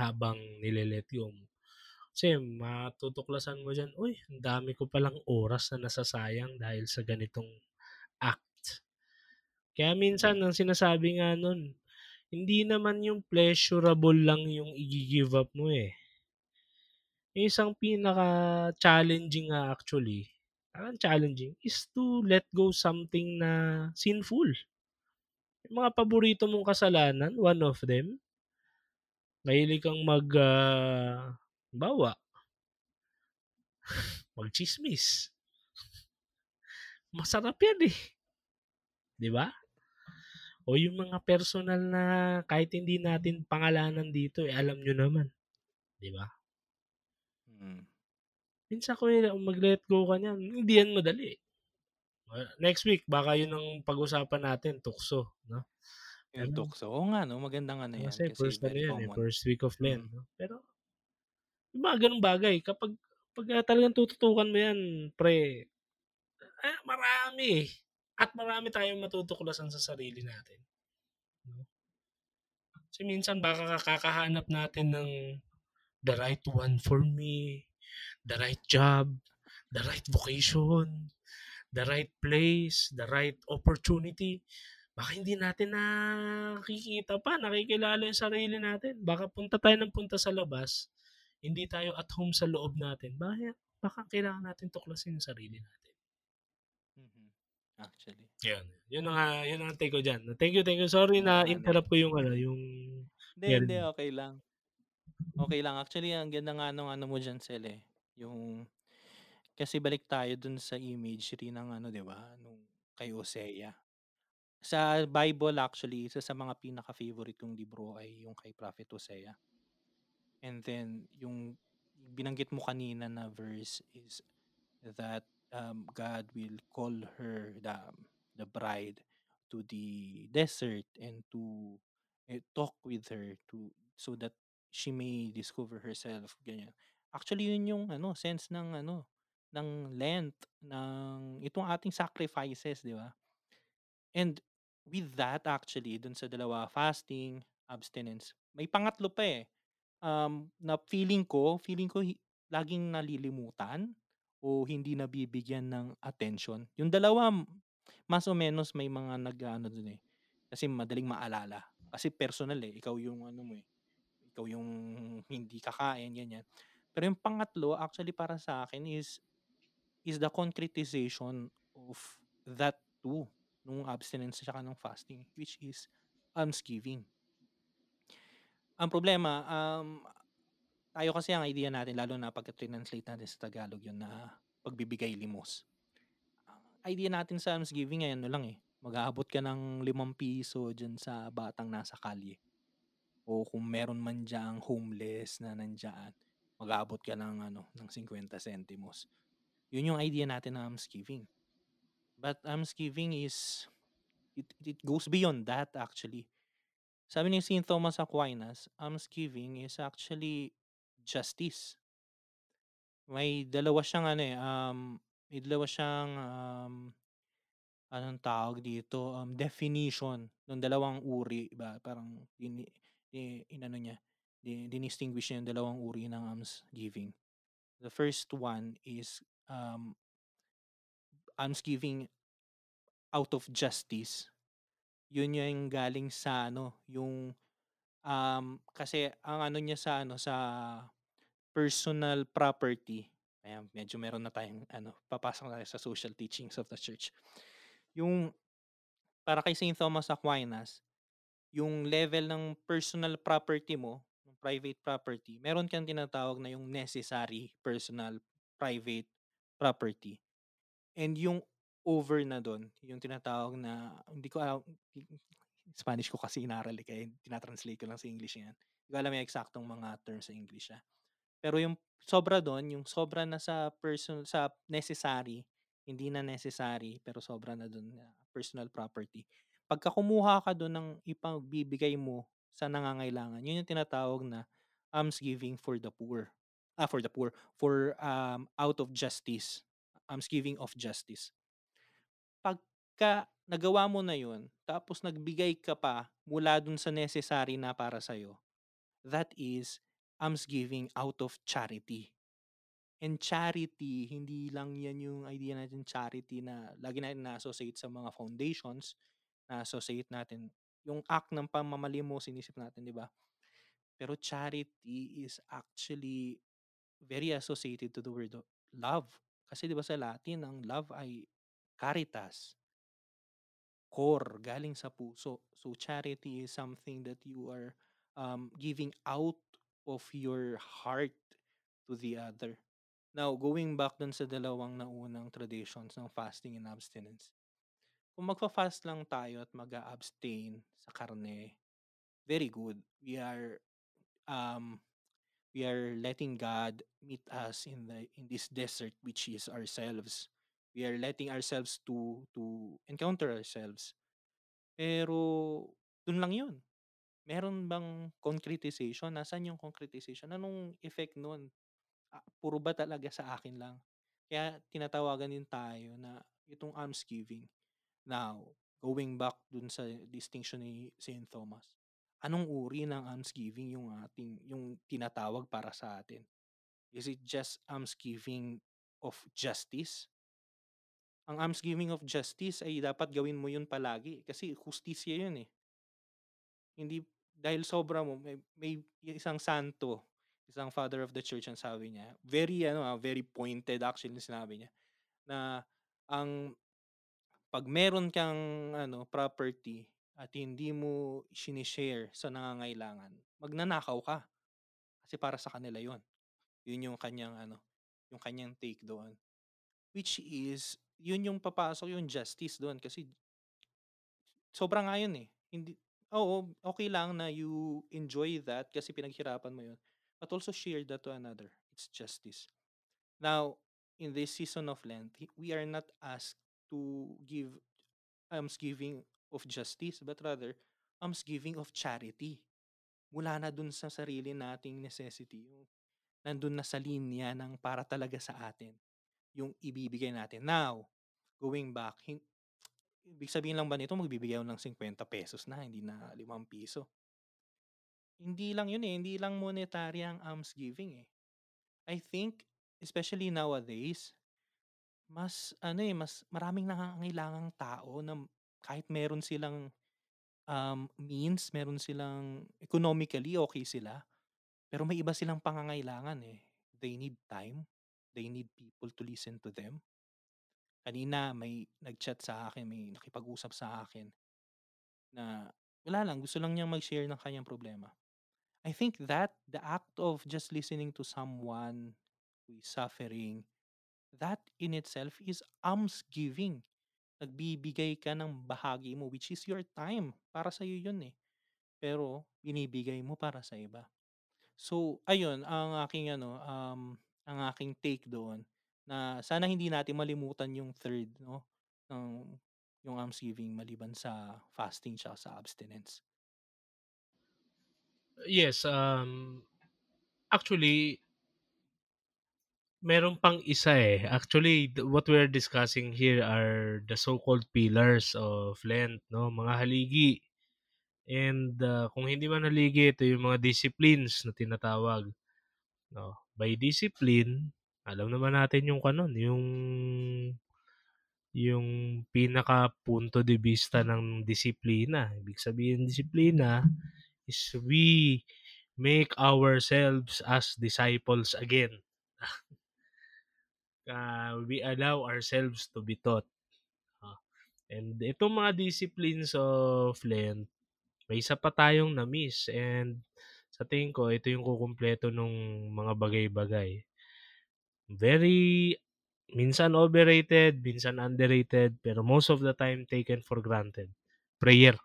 habang nilelet go mo. Kasi matutuklasan mo dyan, uy, ang dami ko palang oras na nasasayang dahil sa ganitong. Kaya minsan, ang sinasabi nga nun, hindi naman yung pleasurable lang yung i-give up mo eh. Yung isang pinaka-challenging nga actually, parang challenging, is to let go something na sinful. Yung mga paborito mong kasalanan, one of them, mahilig kang mag, uh, bawa, magchismis. Masarap yan eh. Di ba? O yung mga personal na kahit hindi natin pangalanan dito, eh, alam nyo naman. Di ba? Mm. Minsan ko mag-let go ka niyan, hindi yan madali. Next week, baka yun ang pag-usapan natin, tukso. No? Yung tukso. Oo nga, no? Magandang ano yan. Kasi, Kasi first ano yan, eh, first week of Lent. Mm. No? Pero, yung mga ganung bagay, kapag pag uh, talagang tututukan mo yan, pre, eh, marami. At marami tayong matutuklasan sa sarili natin. No? Kasi minsan baka kakahanap natin ng the right one for me, the right job, the right vocation, the right place, the right opportunity. Baka hindi natin nakikita pa, nakikilala yung sarili natin. Baka punta tayo ng punta sa labas, hindi tayo at home sa loob natin. Baka, baka kailangan natin tuklasin yung sarili natin. Actually. Yun. Yun ang, ah, yun ang take ko diyan. Thank you, thank you. Sorry 'no? na-interrupt ko yung ano, yung Hindi, hindi, mo. okey lang. Okey lang. Actually, ang ganda nga nung ano mo diyan, Sel, eh, yung kasi balik tayo dun sa imagery ng ano, 'di ba, nung kay Hosea. Sa Bible actually, isa sa mga pinaka-favorite kong libro ay yung kay Prophet Hosea. And then yung binanggit mo kanina na verse is that, um, God will call her the the bride to the desert and to, eh, talk with her to so that she may discover herself, ganyan. Actually, yun yung ano, sense ng ano, ng length ng itong ating sacrifices, 'di ba? And with that actually, dun sa dalawa, fasting, abstinence, may pangatlo pa, eh, um, na feeling ko feeling ko laging nalilimutan o hindi nabibigyan ng atensyon. Yung dalawa mas o menos may mga nag-aano dun, eh, kasi madaling maalala. Kasi personal, eh, ikaw yung ano mo, eh, ikaw yung hindi kakain, ganyan. Pero yung pangatlo actually para sa akin is is the concretization of that 2, nung abstinence tsaka nung fasting, which is almsgiving. Ang problema, um, tayo kasi ang idea natin lalo na pagka trinanslate natin sa Tagalog yun na pagbibigay limos. Ang idea natin sa almsgiving ay ano lang, eh, mag-aabot ka ng ₱5 diyan sa batang nasa kalye. O kung meron man diyang homeless na nandiyaan, mag-aabot ka ng ano, ng 50 centimos. Yun yung idea natin ng almsgiving. But almsgiving is it it goes beyond that actually. Sabi ni Saint Thomas Aquinas, almsgiving is actually justice. May dalawa siyang ano, eh, um, may dalawa siyang, um, anong tawag dito, um, definition nung dalawang uri ba, parang ini i inano niya, di dinistinguish niya yung dalawang uri ng almsgiving. The first one is, um almsgiving out of justice. Yun yung galing sa ano, yung, um, kasi ang ano niya sa ano, sa personal property, ayan medyo meron na tayong ano, papasok na tayo sa social teachings of the church. Yung para kay Saint Thomas Aquinas, yung level ng personal property mo, yung private property, meron kang tinatawag na yung necessary personal private property. And yung over na dun, yung tinatawag na hindi ko alam Spanish ko kasi inaral, eh, kaya tina-translate ko lang sa English 'yan. Di ko alam yung eksaktong mga terms sa English, ah. Pero yung sobra dun, yung sobra na sa person sa necessary, hindi na necessary pero sobra na dun na personal property. Pagka kumuha ka dun ng ipagbibigay mo sa nangangailangan, yun yung tinatawag na almsgiving for the poor. Ah, for the poor, for, um, out of justice, almsgiving of justice. Pagka nagawa mo na yun, tapos nagbigay ka pa mula dun sa necessary na para sa'yo, that is almsgiving out of charity. And charity, hindi lang yan yung idea natin charity na lagi natin na-associate sa mga foundations, na-associate natin yung act ng pamamalimos inisip natin, 'di ba? Pero charity is actually very associated to the word love. Kasi 'di ba sa Latin ang love ay caritas. Core, galing sa puso. So charity is something that you are, um, giving out of your heart to the other. Now, going back dun sa dalawang naunang traditions ng fasting and abstinence. Kung magfa-fast lang tayo at mag-a-abstain sa karne, very good. We are, um, we are letting God meet us in the in this desert which is ourselves. We are letting ourselves to to encounter ourselves. Pero dun lang yun. Meron bang concretization? Nasaan yung concretization? Anong effect nun? Ah, puro ba talaga sa akin lang? Kaya tinatawagan din tayo na itong almsgiving. Now, going back dun sa distinction ni Saint Thomas, anong uri ng almsgiving yung ating yung tinatawag para sa atin? Is it just almsgiving of justice? Ang almsgiving of justice ay dapat gawin mo yun palagi kasi hustisya yun, eh. Hindi dahil sobra mo may may isang santo, isang father of the church ang sabi niya, very ano, ah, very pointed actually sinabi niya, na ang 'pag meron kang ano, property at hindi mo shine-share sa nangangailangan, magnanakaw ka. Kasi para sa kanila 'yun. 'Yun yung kanyang ano, yung kanyang take doon. Which is, 'yun yung papasok yung justice doon kasi sobra nga 'yun, eh. Hindi oo, okey lang na you enjoy that kasi pinaghirapan mo 'yun, but also share that to another. It's justice. Now, in this season of Lent, we are not asked to give almsgiving of justice, but rather almsgiving of charity. Mula na dun sa sarili nating necessity, yung nandun na sa linya ng para talaga sa atin, yung ibibigay natin. Now, going back, hin ibig sabihin lang ba nito magbibigay ng ₱50 na, hindi na ₱5? Hindi lang yun, eh, hindi lang monetary ang almsgiving, eh. I think, especially nowadays, mas ano, eh, mas maraming nangangailangang tao na kahit meron silang, um, means, meron silang economically okey sila, pero may iba silang pangangailangan, eh. They need time, they need people to listen to them. Kanina may nag-chat sa akin, may nakipag-usap sa akin na wala lang, gusto lang niyang mag-share ng kanyang problema. I think that the act of just listening to someone who is suffering, that in itself is almsgiving. Nagbibigay ka ng bahagi mo which is your time, para sa'yo yun, eh, pero binibigay mo para sa iba. So, ayun ang aking ano, um, ang aking take doon na sana hindi natin malimutan yung third 'no, ng yung almsgiving maliban sa fasting tsaka sa abstinence. Yes, um, actually meron pang isa, eh. Actually, what we're discussing here are the so-called pillars of Lent 'no, mga haligi. And, ah, kung hindi man haligi, ito yung mga disciplines na tinatawag, 'no. By discipline, alam naman natin yung ano, yung yung pinaka punto de vista ng disiplina. Ibig sabihin ng disiplina is we make ourselves as disciples again. Ah, we allow ourselves to be taught. Oh, and itong mga disciplines of Lent, may isa pa tayong na-miss and sa tingin ko ito yung kukumpleto nung mga bagay-bagay. Very minsan overrated, minsan underrated, pero most of the time taken for granted, prayer.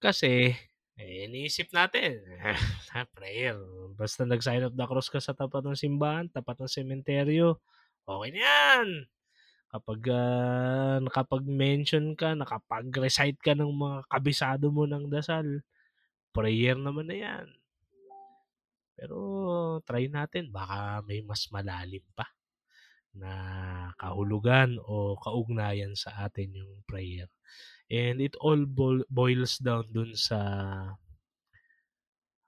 Kasi, eh, iniisip natin, prayer, basta nag-sign of the cross ka sa tapat ng simbahan, tapat ng sementeryo, okey na yan. Kapag, ah, nakapag-mention ka, nakapag-recite ka ng mga kabisado mo ng dasal, prayer naman na yan. Pero try natin baka may mas malalim pa na kahulugan o kaugnayan sa atin yung prayer. And it all boils down dun sa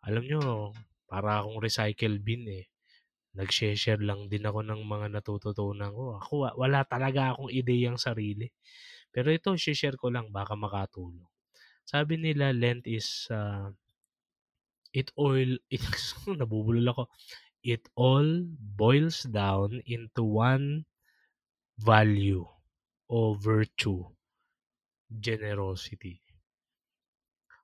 alam niyo, para akong recycle bin, eh. Nagshi-share lang din ako ng mga natututunan ko. Ako wala talaga akong ideyang sarili. Pero ito shi-share ko lang baka makatulong. Sabi nila Lent is, ah, it all it nabubulol ako. It all boils down into one value o virtue, generosity.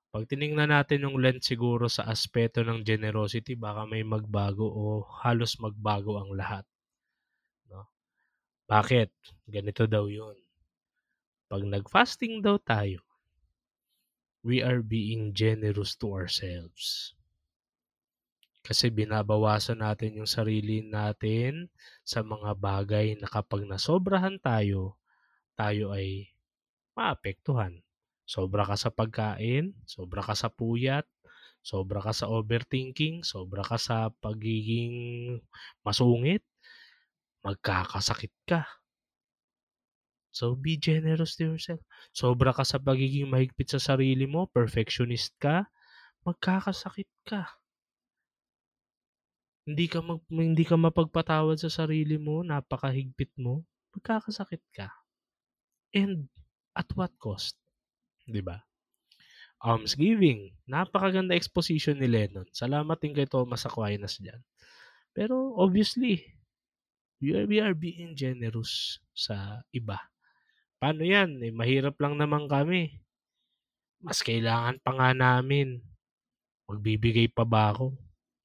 'Pag tiningnan natin yung Lent siguro sa aspeto ng generosity baka may magbago o halos magbago ang lahat. 'No? Bakit? Ganito daw yun. 'Pag nag-fasting daw tayo, we are being generous to ourselves. Kasi binabawasan natin yung sarili natin sa mga bagay na kapag nasobrahan tayo, tayo ay maapektuhan. Sobra ka sa pagkain, sobra ka sa puyat, sobra ka sa overthinking, sobra ka sa pagiging masungit, magkakasakit ka. So, be generous to yourself. Sobra ka sa pagiging mahigpit sa sarili mo, perfectionist ka, magkakasakit ka. Hindi ka mag hindi ka mapagpatawad sa sarili mo, napakahigpit mo, magkakasakit ka. And at what cost? 'Di ba? Almsgiving, napakaganda exposition ni Lennon. Salamat din kay Thomas Aquinas diyan. Pero obviously, We are, we are being generous sa iba. Paano yan? Eh, mahirap lang naman kami. Mas kailangan pa nga namin. Magbibigay pa ba ako?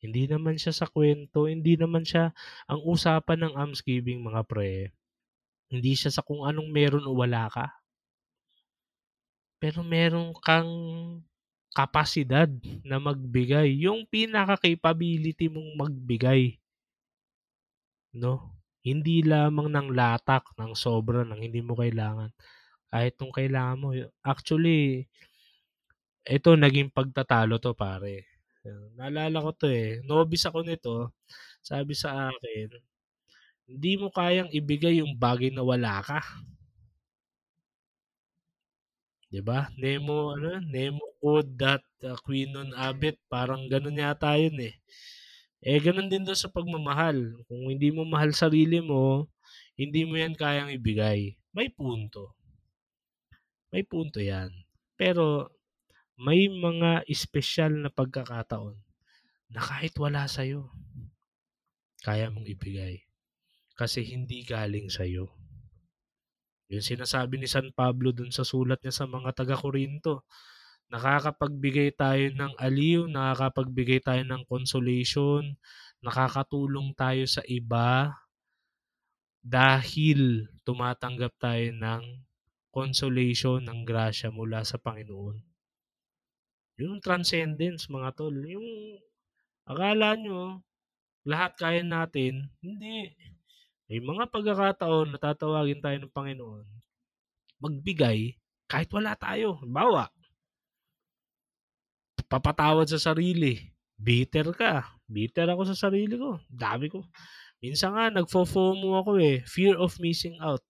Hindi naman siya sa kwento, hindi naman siya ang usapan ng almsgiving mga pre. Hindi siya sa kung anong meron o wala ka. Pero meron kang kapasidad na magbigay. Yung pinaka-capability mong magbigay. No? Hindi lamang ng latak, ng sobra, ng hindi mo kailangan. Kahit nung kailangan mo. Actually, ito naging pagtatalo to pare. Naalala ko to eh. Nobis ako nito. Sabi sa akin, hindi mo kayang ibigay yung bagay na wala ka. 'Di ba? Nemo ano, Nemo code that uh, quinon abet, parang ganun yata 'yun eh. Eh ganun din daw sa pagmamahal. Kung hindi mo mahal sarili mo, hindi mo 'yan kayang ibigay. May punto. May punto 'yan. Pero may mga espesyal na pagkakataon na kahit wala sa'yo, kaya mong ibigay. Kasi hindi galing sa'yo. Yung sinasabi ni San Pablo dun sa sulat niya sa mga taga-Korinto, nakakapagbigay tayo ng aliw, nakakapagbigay tayo ng consolation, nakakatulong tayo sa iba dahil tumatanggap tayo ng consolation, ng grasya mula sa Panginoon. Yung transcendence, mga tol. Yung akala nyo, lahat kaya natin, hindi. May mga pagkakataon na tatawagin tayo ng Panginoon, magbigay kahit wala tayo. Bawa, papatawad sa sarili. Bitter ka. Bitter ako sa sarili ko. Dami ko. Minsan nga, nagfo-FOMO ako eh. Fear of missing out.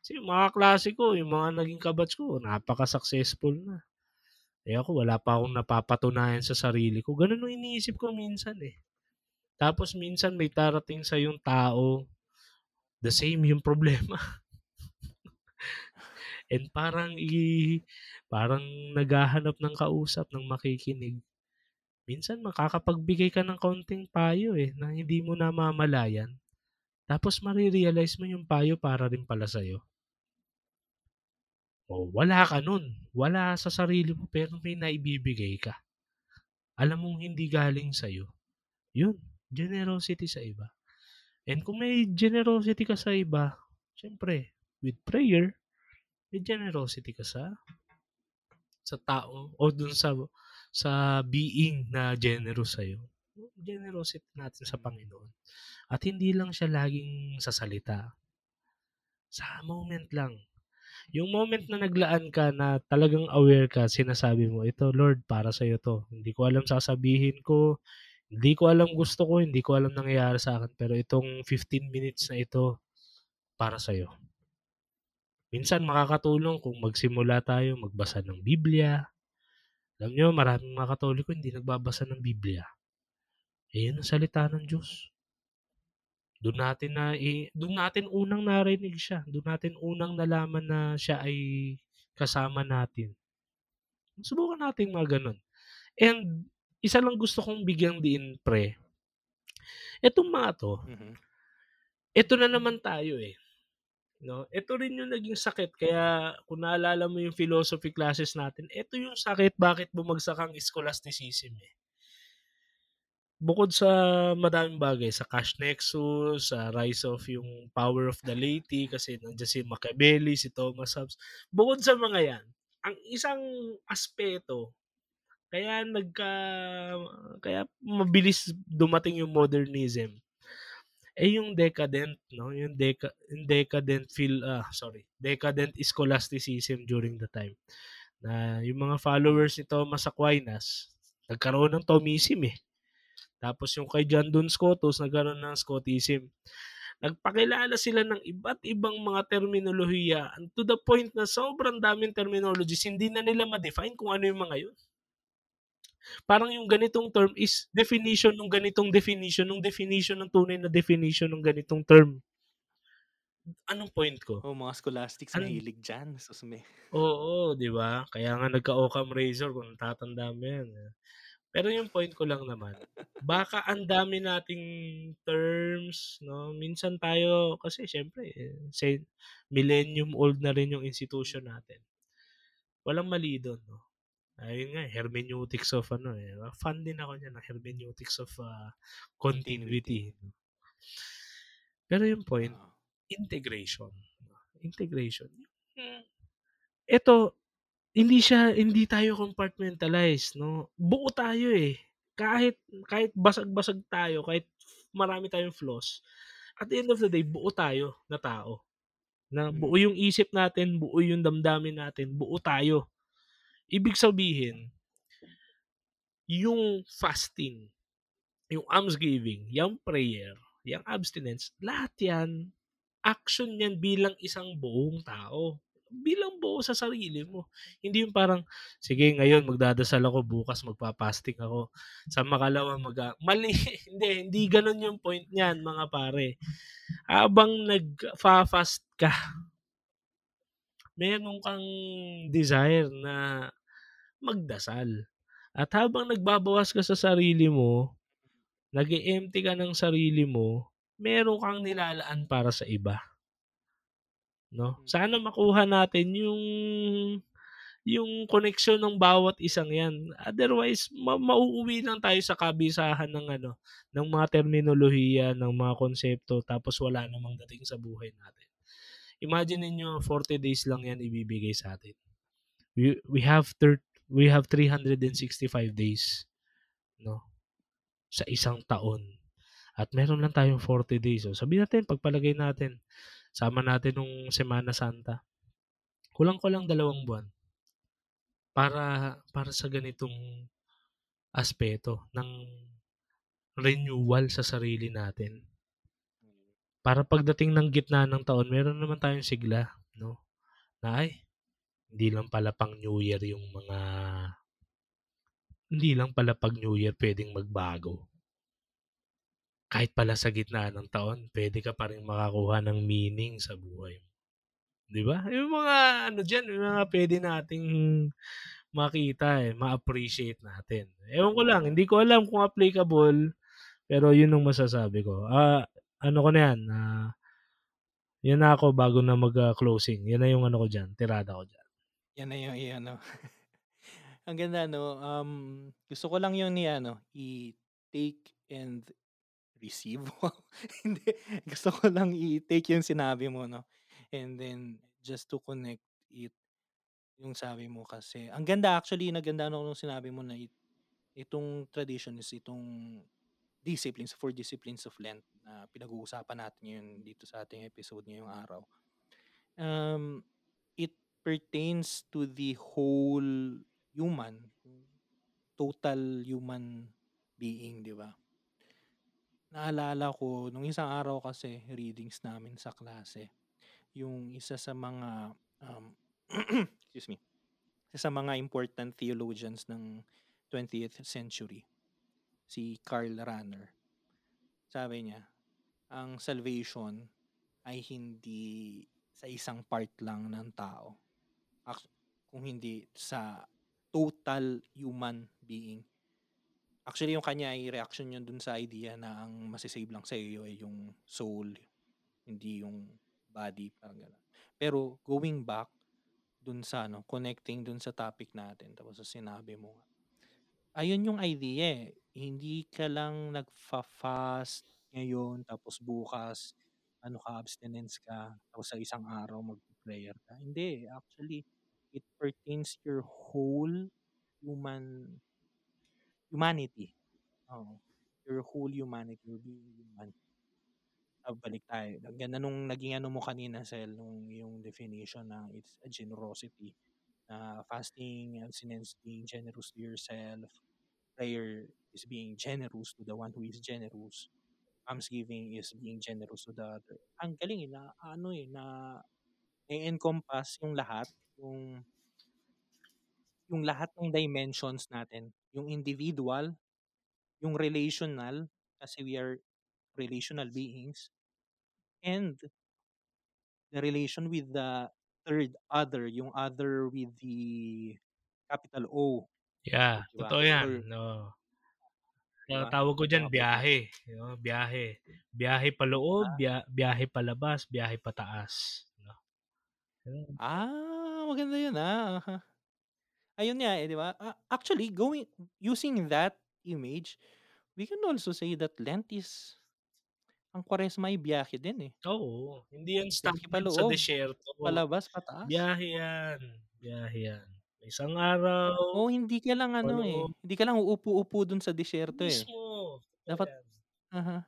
Kasi yung mga klase ko, yung mga naging kabats ko, napaka-successful na. Eh ako, wala pa akong napapatunayan sa sarili ko. Ganun yung iniisip ko minsan eh. Tapos minsan may tarating sa yung tao, the same yung problema. And parang i parang naghahanap ng kausap ng makikinig. Minsan makakapagbigay ka ng kaunting payo eh na hindi mo namamalayan. Tapos marirealize mo yung payo para rin pala sa'yo. O wala ka nun. Wala sa sarili mo pero may naibibigay ka. Alam mong hindi galing sa'yo. Yun, generosity sa iba. And kung may generosity ka sa iba, syempre, with prayer, may generosity ka sa sa tao o dun sa sa being na generous sa'yo. Generosity natin sa Panginoon. At hindi lang siya laging sa salita. Sa moment lang. Yung moment na naglaan ka na talagang aware ka, sinasabi mo, ito Lord, para sa'yo to. Hindi ko alam sasabihin ko, hindi ko alam gusto ko, hindi ko alam nangyayari sa akin, pero itong 15 minutes na ito, para sa'yo. Minsan makakatulong kung magsimula tayo magbasa ng Biblia. Alam nyo, maraming mga katoliko hindi nagbabasa ng Biblia. Eh, yun ang salita ng Diyos. Doon natin na doon natin unang narinig siya. Doon natin unang nalaman na siya ay kasama natin. Subukan natin mga ganun. And isa lang gusto kong bigyang diin pre. Etong mga to, mm-hmm. ito na naman tayo eh. No? Ito rin yung naging sakit. Kaya kung naalala mo yung philosophy classes natin, ito yung sakit bakit bumagsak ang scholasticism eh. Bukod sa madaming bagay, sa cash nexus, sa rise of yung power of the laity, kasi nandiyan si Machiavelli, si Thomas Hobbes. Bukod sa mga yan, ang isang aspeto, kaya nagka, kaya mabilis dumating yung modernism, eh yung decadent no yung deca yung decadent feel ah sorry decadent scholasticism during the time na yung mga followers ni Thomas Aquinas nagkaroon ng Thomism eh tapos yung kay John Duns Scotus nagkaroon ng Scotism nagpakilala sila ng iba't ibang mga terminolohiya to the point na sobrang daming terminologies hindi na nila ma-define kung ano yung mga yun Parang yung ganitong term is definition ng ganitong definition ng definition ng tunay na definition ng ganitong term. Anong point ko? Oh, mga scholastics An- mahilig dyan. Susme. Oo, di ba? Kaya nga nagka-Occam Razor kung tatanda mo yan. Pero yung point ko lang naman, baka ang dami nating terms 'no, minsan tayo kasi siyempre say millennium old na rin yung institution natin. Walang mali dun 'no, ayun nga, eh, hermeneutics of ano, eh, fan din ako niyan ng hermeneutics of, ah, continuity. Pero yung point, Oo. integration, integration. Hmm, eto, hindi siya hindi tayo compartmentalize 'no, buo tayo, eh. Kahit kahit basag-basag tayo, kahit marami tayong flaws, at the end of the day buo tayo na tao, na buo Mm. yung isip natin, buo yung damdamin natin, buo tayo. Ibig sabihin yung fasting, yung almsgiving, yang prayer, yang abstinence, lahat yan, action yan bilang isang buong tao, bilang buo sa sarili mo. Hindi yung parang, "Sige ngayon magdadasal ako, bukas magfa-fasting ako, sa makalawa mag-a" mali, hindi, hindi gano'n yung point niyan mga pare. Habang nagfa-fast ka meron kang desire na magdasal at habang nagbabawas ka sa sarili mo, nag-e-empty ka ng sarili mo, meron kang nilalaan para sa iba. 'No, Hmm. sana makuha natin yung yung koneksyon ng bawat isang 'yan, otherwise ma mauuwi lang tayo sa kabisahan ng ano, ng mga terminolohiya, ng mga konsepto tapos wala namang dating sa buhay natin. Imagine ninyo 40 days lang 'yan ibibigay sa'tin. We we have thir we have 365 days 'no, sa isang taon at meron lang tayong 40 days, oh, sabihin natin pagpalagay natin, sama natin nung Semana Santa, kulang-kulang dalawang buwan. Para para sa ganitong aspeto ng renewal sa sarili natin. Para pagdating ng gitna ng taon meron naman tayong sigla 'no, na, "Ay, hindi lang pala pang New Year yung mga" "hindi lang pala 'pag New Year puwedeng magbago." "Kahit pala sa gitna ng taon puwede ka pa ring makakuha ng meaning sa buhay." 'Di ba? Yung mga ano diyan, yung mga puwede nating makita, eh, ma-appreciate natin. Ewan ko lang, hindi ko alam kung applicable, pero yun ang masasabi ko. Ah, ano ko na 'yan, ah 'yan na ako bago na mag, ah, closing. 'Yan na yung ano ko diyan, tirada ko diyan. Yan na yung i-ano. Ang ganda 'no, um, gusto ko lang yung i-ano, i-take and receive, hindi, gusto ko lang i-take yung sinabi mo 'no, and then just to connect it, yung sabi mo kasi ang ganda actually nagandahan ako nung sinabi mo na it itong tradition is itong disciplines, four disciplines of Lent na pinag-uusapan natin ngayon dito sa ating episode ngayong araw. Um, it pertains to the whole human, total human being, 'di ba? Naalala ko nung isang araw kasi readings namin sa klase, yung isa sa mga, um, excuse me, isa sa mga important theologians ng 20th century, si Karl Rahner. Sabi niya, ang salvation ay hindi sa isang part lang ng tao, kung hindi sa total human being. Actually, yung kanya ay reaksyon yun dun sa idea na ang mase-save lang sa'yo ay yung soul, hindi yung body, parang gano'n. Pero going back dun sa ano, connecting dun sa topic natin tapos sa sinabi mo ayun yung idea, eh, hindi ka lang nagfa-fast ngayon tapos bukas ano ka, abstinence ka, tapos sa isang araw magpe-prayer ka, hindi, actually it pertains your whole human humanity, oo, your whole humanity, your being human. Balik tayo, ang ganda nung naging ano mo kanina Sel, nung yung definition na it's a generosity, na fasting, abstinence, being generous to yourself, prayer is being generous to the one who is generous, almsgiving is being generous to the other. Ang galing, eh, na ano, eh, na e-encompass yung lahat, yung yung lahat ng dimensions natin, yung individual, yung relational, kasi we are relational beings, and the relation with the third other, yung other with the capital O. Yeah, Oh, 'di ba? totoo yan, Or oo. 'Di ba? tawag ko diyan Mga biyahe, 'no, biyahe. Biyahe paloob, Ah. biya biyahe palabas, biyahe pataas, 'no. Ah, maganda 'yun, ah. Ayun nga, eh, 'di ba? A actually going using that image, we can also say that Lent is ang Kwaresma ay biyahe din, eh. Oo, hindi 'yan din sa disyerto. palabas, pataas. Biyahe 'yan, biyahe 'yan. Isang araw Oo, hindi ka lang ano, eh, paloob. hindi ka lang uupo-upo dun sa disyerto, eh. Mismo, Dapat 'yan. uh-huh.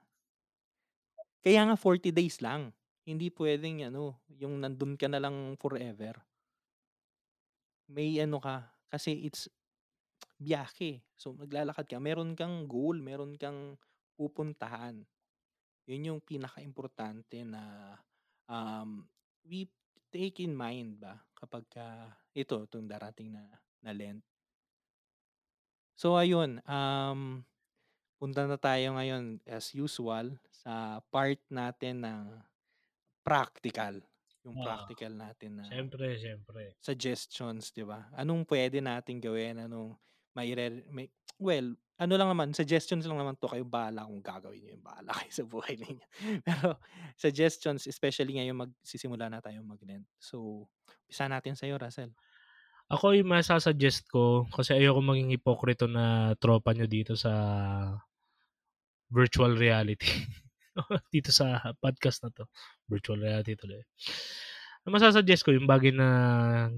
Kaya nga 40 days lang, hindi puwedeng ano, yung nandun ka na lang forever. May ano ka, kasi it's biyahe. So, maglalakad ka, meron kang goal, meron kang pupuntahan. 'Yun yung pinakaimportante na, um, we take in mind ba kapagka ito, 'tong darating na na Lent. So ayun, um, punta na tayo ngayon as usual sa part natin na practical, yung Oo. practical natin na Siyempre, siyempre. suggestions, 'di ba? Anong puwede nating gawin, anong maire may well, ano lang naman, suggestions lang naman 'to, kayong bahala kung gagawin niyo 'yun, bahala kayo sa buhay ninyo. Pero suggestions, especially ngayon magsisimula na tayong mag-Lent. So, umpisahan natin sa'yo, Russell. Ako yung masa-suggest ko, kasi ayokong maging hipokrito na tropa niyo dito sa virtual reality. Dito sa podcast na 'to, virtual reality tuloy. Ang masa-suggest ko yung bagay na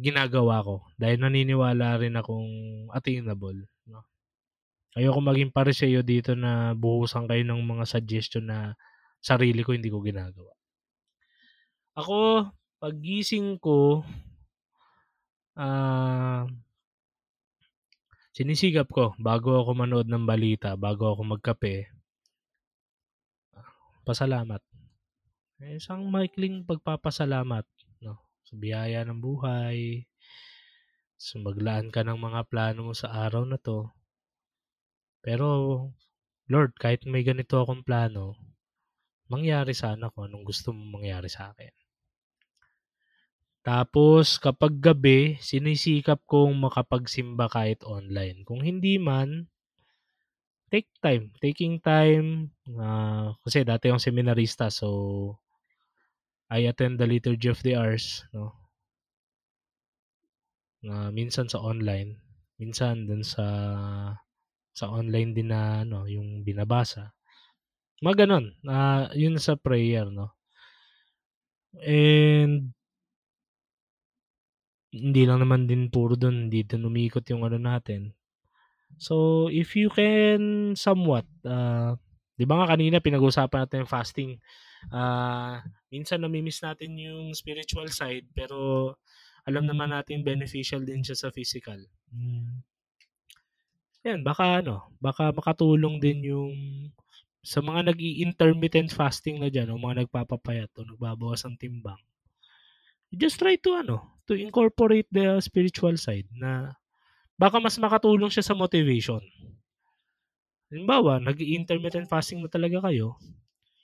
ginagawa ko dahil naniniwala rin akong attainable, 'no. Ayokong maging pariseo dito na buhusan kayo ng mga suggestion na sarili ko hindi ko ginagawa. Ako, paggising ko ah sinisikap ko bago ako manood ng balita, bago ako magkape pasalamat. Eh, isang maikling pagpapasalamat, 'no, sa biyaya ng buhay, sa maglaan ka ng mga plano mo sa araw na 'to. Pero, Lord, kahit may ganito akong plano, mangyari sana kung anong gusto mong mangyari sa'kin. Tapos kapag gabi, sinisikap kong makapagsimba kahit online. Kung hindi man, take time, taking time, ah, kasi dati akong seminarista, so I attend the Liturgy of the Hours, 'no. Na minsan sa online, minsan dun sa sa online din na ano, yung binabasa. Mga gano'n, ah, yun sa prayer, 'no. And hindi lang naman din puro dun, hindi dun umiikot yung ano natin. So, if you can somewhat, ah, 'di ba nga kanina pinag-usapan natin yung fasting. Ah, minsan nami-miss natin yung spiritual side, pero alam naman natin beneficial din siya sa physical. Hmm. 'Yan, baka ano, baka makatulong din yung sa mga nag-i-intermittent fasting na diyan o mga nagpapapayat o nagbabawas ng timbang. Just try to ano, to incorporate the spiritual side na baka mas makatulong siya sa motivation. Halimbawa, nag-i-intermittent fasting na talaga kayo,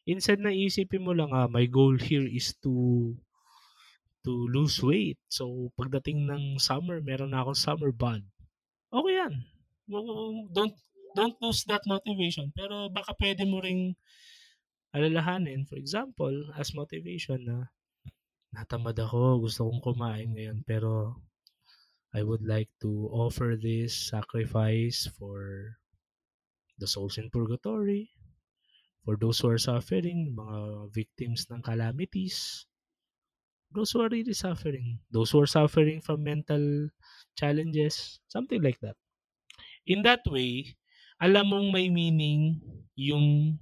instead na iisipin mo lang, ah, my goal here is to to lose weight. So, pagdating ng summer, meron na akong summer bod. Okey 'yan. Don't don't lose that motivation. Pero baka puwede mo ring alalahanin, for example, as motivation na, "Natamad ako, gusto kong kumain ngayon, pero I would like to offer this sacrifice for the souls in purgatory, for those who are suffering, mga victims ng calamities, those who are really suffering, those who are suffering from mental challenges." Something like that. In that way, alam mong may meaning yung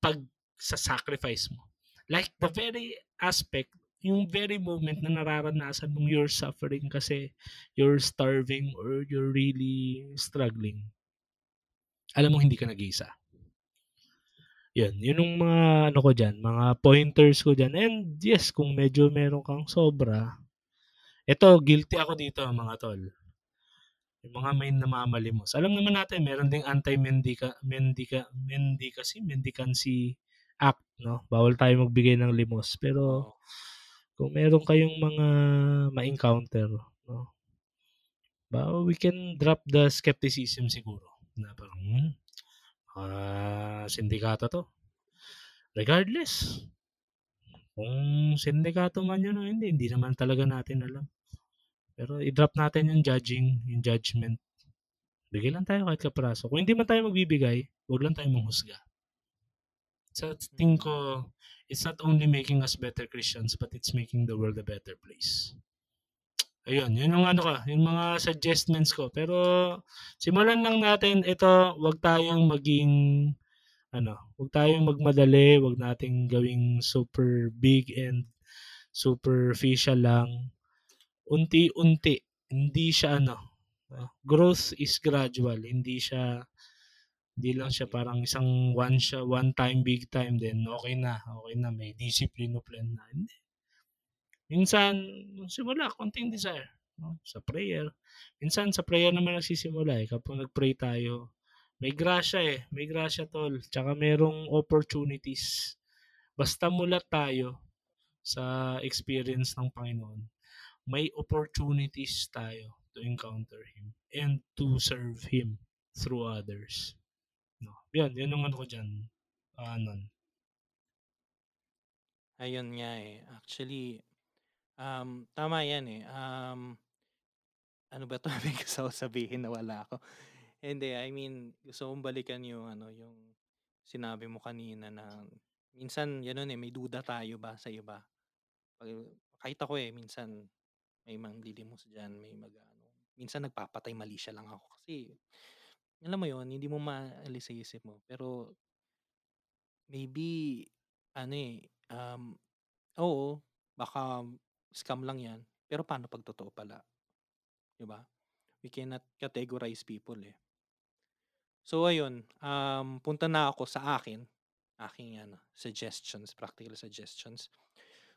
pagsa-sacrifice mo. Like the very aspect, yung very moment na nararanasan mong you're suffering kasi you're starving or you're really struggling. Alam mong hindi ka nag-iisa. 'Yun, yun yung mga ano ko diyan, mga pointers ko diyan. And yes, kung medyo meron kang sobra, eto guilty ako dito mga tol. Yung mga may namamalimos. Alam naman natin meron ding anti-mendica mendica mendicacy, mendicancy act, 'no. Bawal tayo magbigay ng limos. Pero Oo. Kung meron kayong mga ma-encounter, 'no, ba we can drop the skepticism siguro na parang, hmm, ah, sindikato 'to. Regardless, kung sindikato man 'yun o hindi, hindi naman talaga natin alam. Pero i-drop natin yung judging, yung judgment. Bigay lang tayo kahit kapiraso. Kung hindi man tayo magbibigay, huwag lang tayo manghusga. Sa tingin ko, it's not only making us better Christians, but it's making the world a better place. Ayun, yun yung ano ka, yung mga suggestions ko. Pero simulan lang natin ito, wag tayong maging ano, wag tayong magmadali, wag nating gawing super big and superficial lang. Unti-unti, hindi siya ano, uh, growth is gradual, hindi siya hindi lang siya parang isang one siya, one time, big time, then okay na, okay na, may discipline o plan na. Hindi. Minsan, simula, konting desire. No? Sa prayer. Minsan, sa prayer naman nagsisimula eh. Kapag nag-pray tayo, may grasya eh. May grasya tol. Tsaka merong opportunities. Basta mulat tayo sa experience ng Panginoon, may opportunities tayo to encounter Him and to serve Him through others. No. Yan, yan ang ano ko dyan. Uh, nun. Ayun nga eh. Actually, um, tama yan eh. Um, ano ba ito? May gusto sabihin na wala ako. Hindi, I mean, gusto kong balikan yung ano, yung sinabi mo kanina na minsan yan eh, may duda tayo ba sa iba. Pag, kahit ako eh, minsan may manglilimos dyan, may mag ano, minsan nagpapatay mali siya lang ako kasi alam mo yon hindi mo maalis sa isip mo. Pero maybe ano eh, um, oo, baka scam lang yan. Pero paano pag totoo pala? 'Di ba? We cannot categorize people eh. So ayun, um, punta na ako sa akin, aking ano, suggestions, practical suggestions.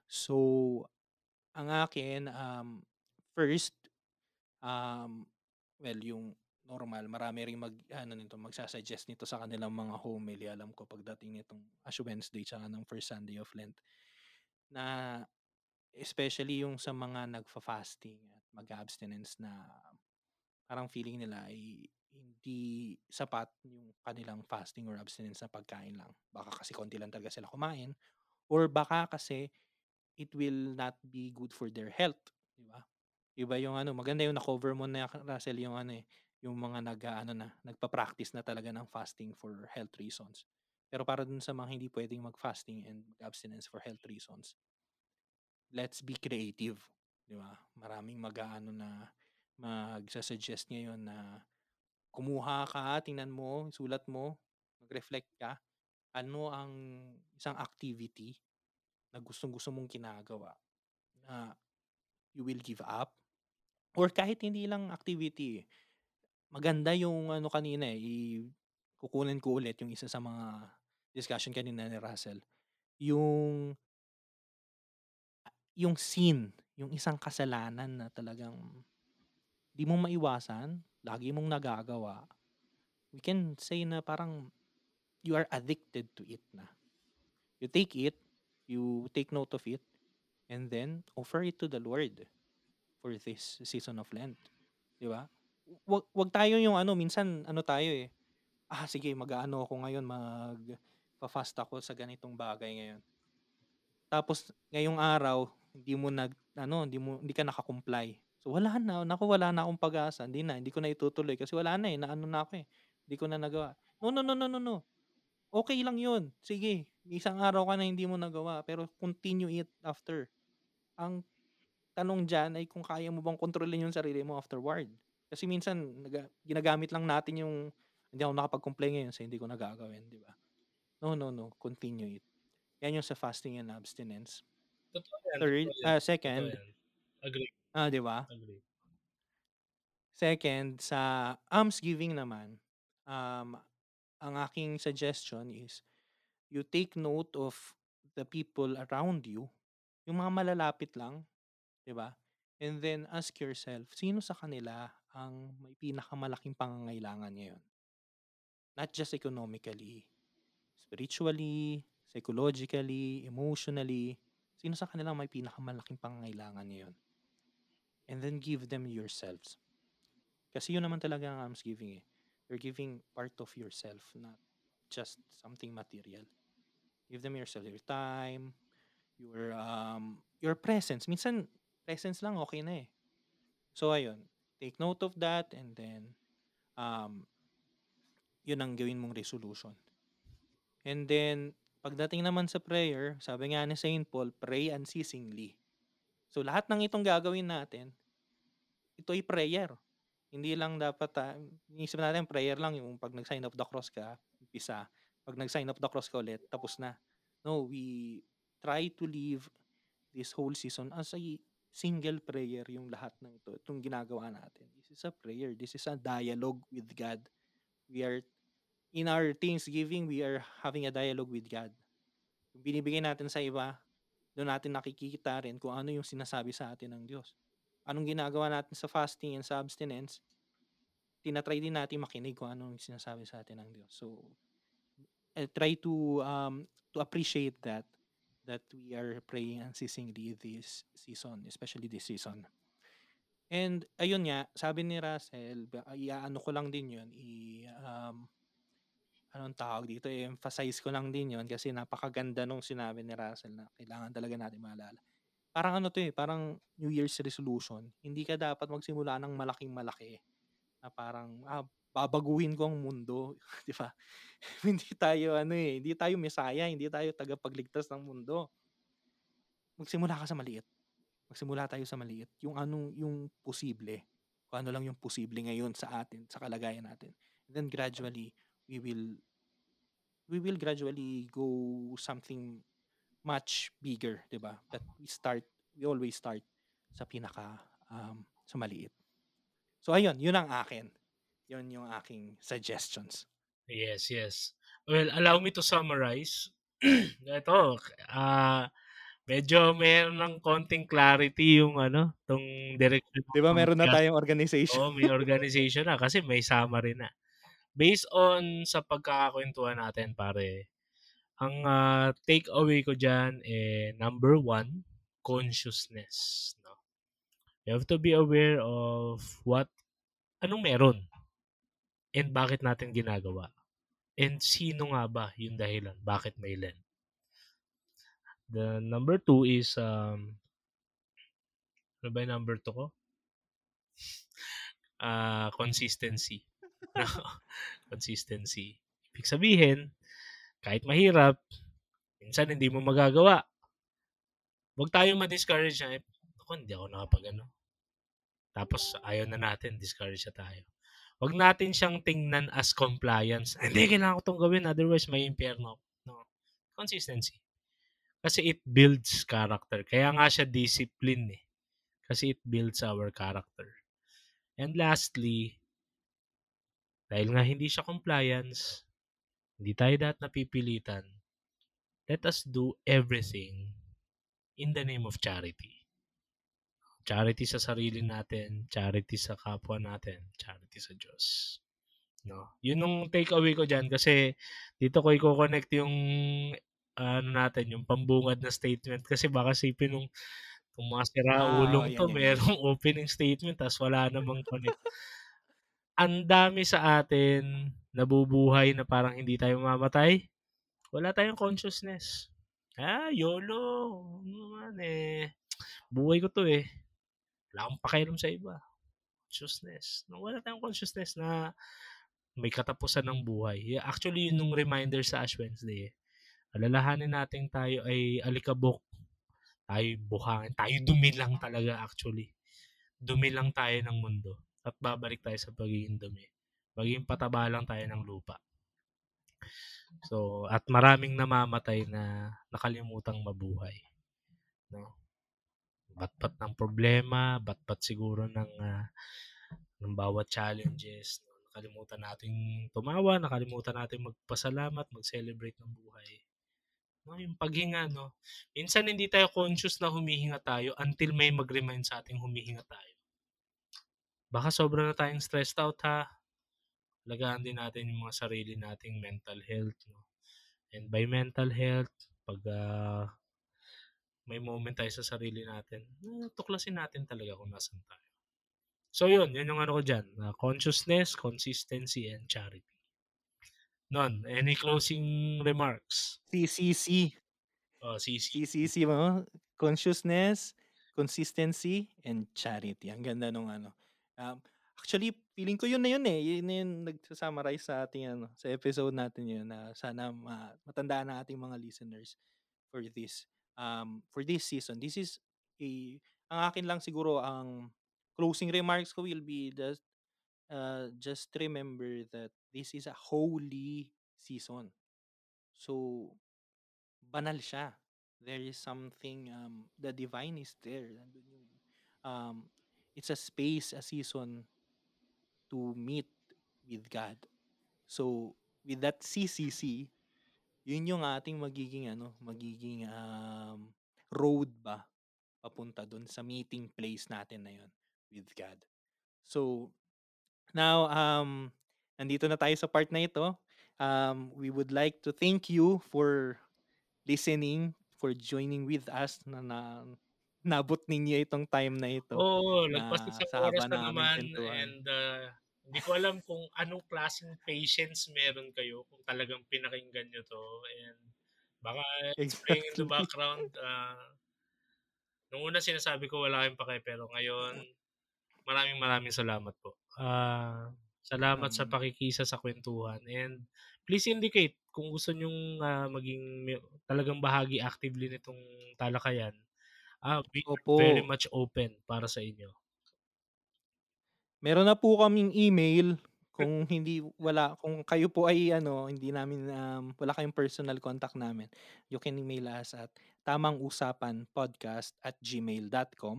So, ang akin, um, first, um, well, yung normal, marami ring mag, ano nito, magsasuggest nito sa kanilang mga homily, alam ko, pagdating nitong Ash Wednesday, tsaka ng first Sunday of Lent, na especially yung sa mga nagfa-fasting at mag-abstinence na parang feeling nila ay hindi sapat yung kanilang fasting or abstinence na pagkain lang. Baka kasi konti lang talaga sila kumain or baka kasi it will not be good for their health, di ba? Iba yung ano, maganda yung na-cover mo na Russell yung ano eh, yung mga nag ano na, nagpa-practice na talaga ng fasting for health reasons. Pero para dun sa mga hindi pwedeng mag-fasting and abstinence for health reasons, let's be creative, di ba? Maraming mag-aano na magsa-suggest ngayon na kumuha ka, tingnan mo, sulat mo, mag-reflect ka, ano ang isang activity na gustong-gusto mong ginagawa na you will give up or kahit hindi lang activity maganda yung ano kanina eh i- kukunin ko ulit yung isa sa mga discussion kanina ni Russell yung yung sin yung isang kasalanan na talagang di mo maiwasan lagi mong nagagawa, we can say na parang you are addicted to it na. You take it, you take note of it, and then offer it to the Lord for this season of Lent. Di ba? Wag, wag tayo yung ano, minsan ano tayo eh, ah sige, mag-ano ako ngayon, mag fast ako sa ganitong bagay ngayon. Tapos ngayong araw, hindi mo nag ano, hindi mo hindi ka naka-comply. So wala na, naku wala na akong pag-asa. Hindi na, hindi ko na itutuloy kasi wala na eh, naano na ako eh. Hindi ko na nagawa. No, no, no, no, no, no. Okay lang 'yun. Sige, isang araw ka na hindi mo nagawa pero continue it after. Ang tanong diyan ay kung kaya mo bang kontrolin yung sarili mo afterward. Kasi minsan naga, ginagamit lang natin yung hindi ako nakapag-comply ngayon so hindi ko nagagawin, di ba? No, no, no. Continue it. Yan yung sa fasting and abstinence. Totoo yan. Third, totoo yan. uh, second, Agree. Ah, 'di ba? Agree. Second, sa almsgiving naman, um, ang aking suggestion is you take note of the people around you, yung mga malalapit lang, 'di ba? And then ask yourself, sino sa kanila ang may pinakamalaking pangangailangan ngayon? Not just economically, spiritually, psychologically, emotionally, sino sa kanila may pinakamalaking pangangailangan ngayon? and then give them yourselves. Kasi yun naman talaga ang almsgiving eh. You're giving part of yourself, not just something material. Give them yourself your time, your um your presence. Minsan presence lang okay na eh. So ayun, take note of that and then um yun ang gawin mong resolution. And then pagdating naman sa prayer, sabi nga ni Saint Paul, pray unceasingly. So lahat ng itong gagawin natin, ito ay prayer. Hindi lang dapat, uh, iniisip natin prayer lang yung pag nag-sign of the cross ka, umpisa. Pag nag-sign of the cross ka ulit, tapos na. No, we try to live this whole season as a single prayer yung lahat ng ito. Itong ginagawa natin. This is a prayer. This is a dialogue with God. We are, in our Thanksgiving, we are having a dialogue with God. Yung binibigay natin sa iba, doon natin nakikita rin kung ano yung sinasabi sa atin ng Diyos anong ginagawa natin sa fasting and sa abstinence, tinatry din natin makinig kung anong sinasabi sa atin ng Diyos. So, I try to um, to appreciate that that we are praying unceasingly this season, especially this season. And ayun nga, sabi ni Russell, iaano ko lang din yun, i, um, anong tawag dito, i-emphasize ko lang din yun kasi napakaganda nung sinabi ni Russell na kailangan talaga natin maalala parang ano 'to, eh, parang New Year's resolution. Hindi ka dapat magsimula ng malaking-malaki na parang, ah, babaguhin ko ang mundo, 'di ba? Hindi tayo ano, eh, hindi tayo mesaya, hindi tayo tagapagligtas ng mundo. Magsimula ka sa maliit. Magsimula tayo sa maliit, yung anong yung posible, kung ano lang yung posible ngayon sa atin, sa kalagayan natin. And then gradually, we will we will gradually go something much bigger, 'di ba? But we start, we always start sa pinaka um, sa maliit. So ayun, yun ang akin. Yun yung aking suggestions. Yes, yes. Well, allow me to summarize. Ito, uh, medyo meron ng konting clarity yung ano, tong direction. Di ba meron na tayong organization? Oo, may organization na kasi may summary na. Based on sa pagkakakwentuhan natin, pare, ang uh, take away ko dyan, eh, number one, consciousness. No? You have to be aware of what, anong meron, and bakit natin ginagawa. And sino nga ba yung dahilan? Bakit may Lent? The number two is, um, ano ba yung number two ko? Uh, consistency. consistency. Ibig sabihin, kahit mahirap, minsan hindi mo magagawa. Huwag tayo ma-discourage na, ako hindi ako nakapag ano. Tapos ayaw na natin, discourage na tayo. Huwag natin siyang tingnan as compliance. Hindi, kailangan ko itong gawin, otherwise may impyerno. No. Consistency. Kasi it builds character. Kaya nga siya discipline eh. Kasi it builds our character. And lastly, dahil nga hindi siya compliance, hindi tayo dapat napipilitan. Let us do everything in the name of charity. Charity sa sarili natin, charity sa kapwa natin, charity sa Diyos. No? Yun yung take away ko diyan kasi dito ko i-connect yung ano natin, yung pambungad na statement kasi baka sipin nung kung mga siraulong ah, to, yan, merong yan. opening statement tas wala namang connect. Ang dami sa atin nabubuhay na parang hindi tayo mamatay, wala tayong consciousness. Ah, YOLO. Ano naman eh. Buhay ko to eh. Wala akong pakialam sa iba. Consciousness. No, wala tayong consciousness na may katapusan ng buhay. Actually, yun yung reminder sa Ash Wednesday. Eh. Alalahanin natin tayo ay alikabok. Tayo buhangin. Tayo dumi lang talaga actually. Dumi lang tayo ng mundo. At babalik tayo sa pagiging dumi maging pataba lang tayo ng lupa. So, at maraming namamatay na nakalimutang mabuhay. No? Batpat ng problema, batpat siguro ng uh, ng bawat challenges. Nakalimutan natin tumawa, nakalimutan natin magpasalamat, mag-celebrate ng buhay. No, yung paghinga, no? Minsan hindi tayo conscious na humihinga tayo until may mag-remind sa ating humihinga tayo. Baka sobra na tayong stressed out ha alagaan din natin yung mga sarili nating mental health. No? And by mental health, pag uh, may moment tayo sa sarili natin, uh, tuklasin natin talaga kung nasan tayo. So yun, yun yung ano ko dyan. Uh, consciousness, consistency, and charity. None. Any closing remarks? CCC. Oh, CC. CCC mo, consciousness, consistency, and charity. Ang ganda nung ano. Um, actually, feeling ko yun na yun eh. Yun na yung nagsusummarize sa ating ano, sa episode natin yun na sana ma- matandaan ng ating mga listeners for this um for this season. This is a ang akin lang siguro ang closing remarks ko will be just uh, just remember that this is a holy season. So banal siya. There is something um the divine is there. Um it's a space, a season to meet with God. So with that CCC, yun yung ating magiging ano, magiging um road ba papunta doon sa meeting place natin na yun with God. So now um nandito na tayo sa part na ito. Um we would like to thank you for listening, for joining with us na, na nabot ninyo itong time na ito. Oo, na lagpas isang sa oras na naman kwentuhan. and uh, hindi ko alam kung anong klaseng patience meron kayo kung talagang pinakinggan nyo to and baka playing in the Exactly. background uh, nung una sinasabi ko wala kayong pake pero ngayon maraming maraming salamat po. Ah, salamat sa Um, pakikisa sa kwentuhan and please indicate kung gusto nyong ah, maging talagang bahagi actively nitong talakayan. Ah, we are very Opo. much open para sa inyo. Meron na po kaming email kung hindi wala kung kayo po ay ano hindi namin um, wala kayong personal contact namin you can email us at tamangusapanpodcast@gmail.com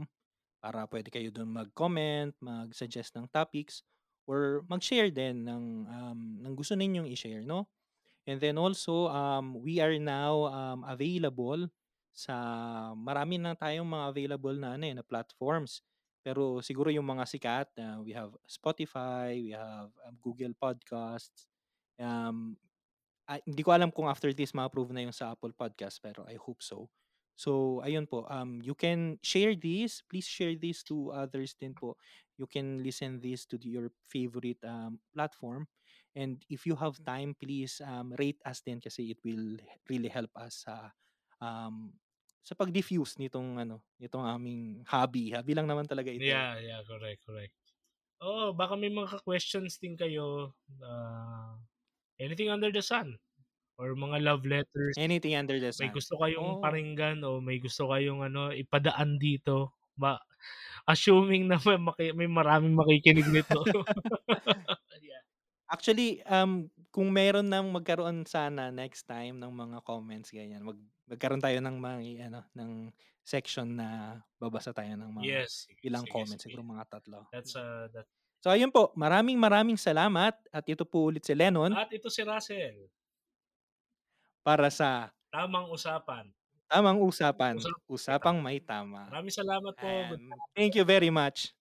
para pwede kayo doon mag-comment, mag-suggest ng topics or mag-share din ng um, ng gusto ninyong i-share no And then also, um, we are now um, available sa marami na tayong mga available na ano eh, na platforms. Pero siguro yung mga sikat, uh, we have Spotify, we have um, Google Podcasts. Um, ah, hindi ko alam kung after this ma-approve na yung sa Apple Podcast pero I hope so. So ayun po, um, you can share this. Please share this to others din po. You can listen this to your favorite um, platform. And if you have time, please um, rate us din kasi it will really help us sa um, sa pag-diffuse nitong ano, nitong aming hobby. Hobby lang naman talaga ito. eh. Yeah, yeah, correct, correct. Oo, baka may mga questions din kayo. Uh, anything under the sun. Or mga love letters. Anything under the May sun. gusto kayong Oo. paringgan o may gusto kayong ano, ipadaan dito. Ma assuming na may, maki- may maraming makikinig nito. Actually, um, kung meron nang magkaroon sana next time ng mga comments ganyan, mag magkaroon tayo ng mga ano ng section na babasa tayo ng mga Yes. ilang sige, comments, sige. siguro mga tatlo. That's uh, that. So ayun po, maraming maraming salamat at ito po ulit si Lennon At ito si Russell. para sa Tamang usapan. tamang usapan, Usap- usapang may tama. Maraming salamat po. And thank you very much.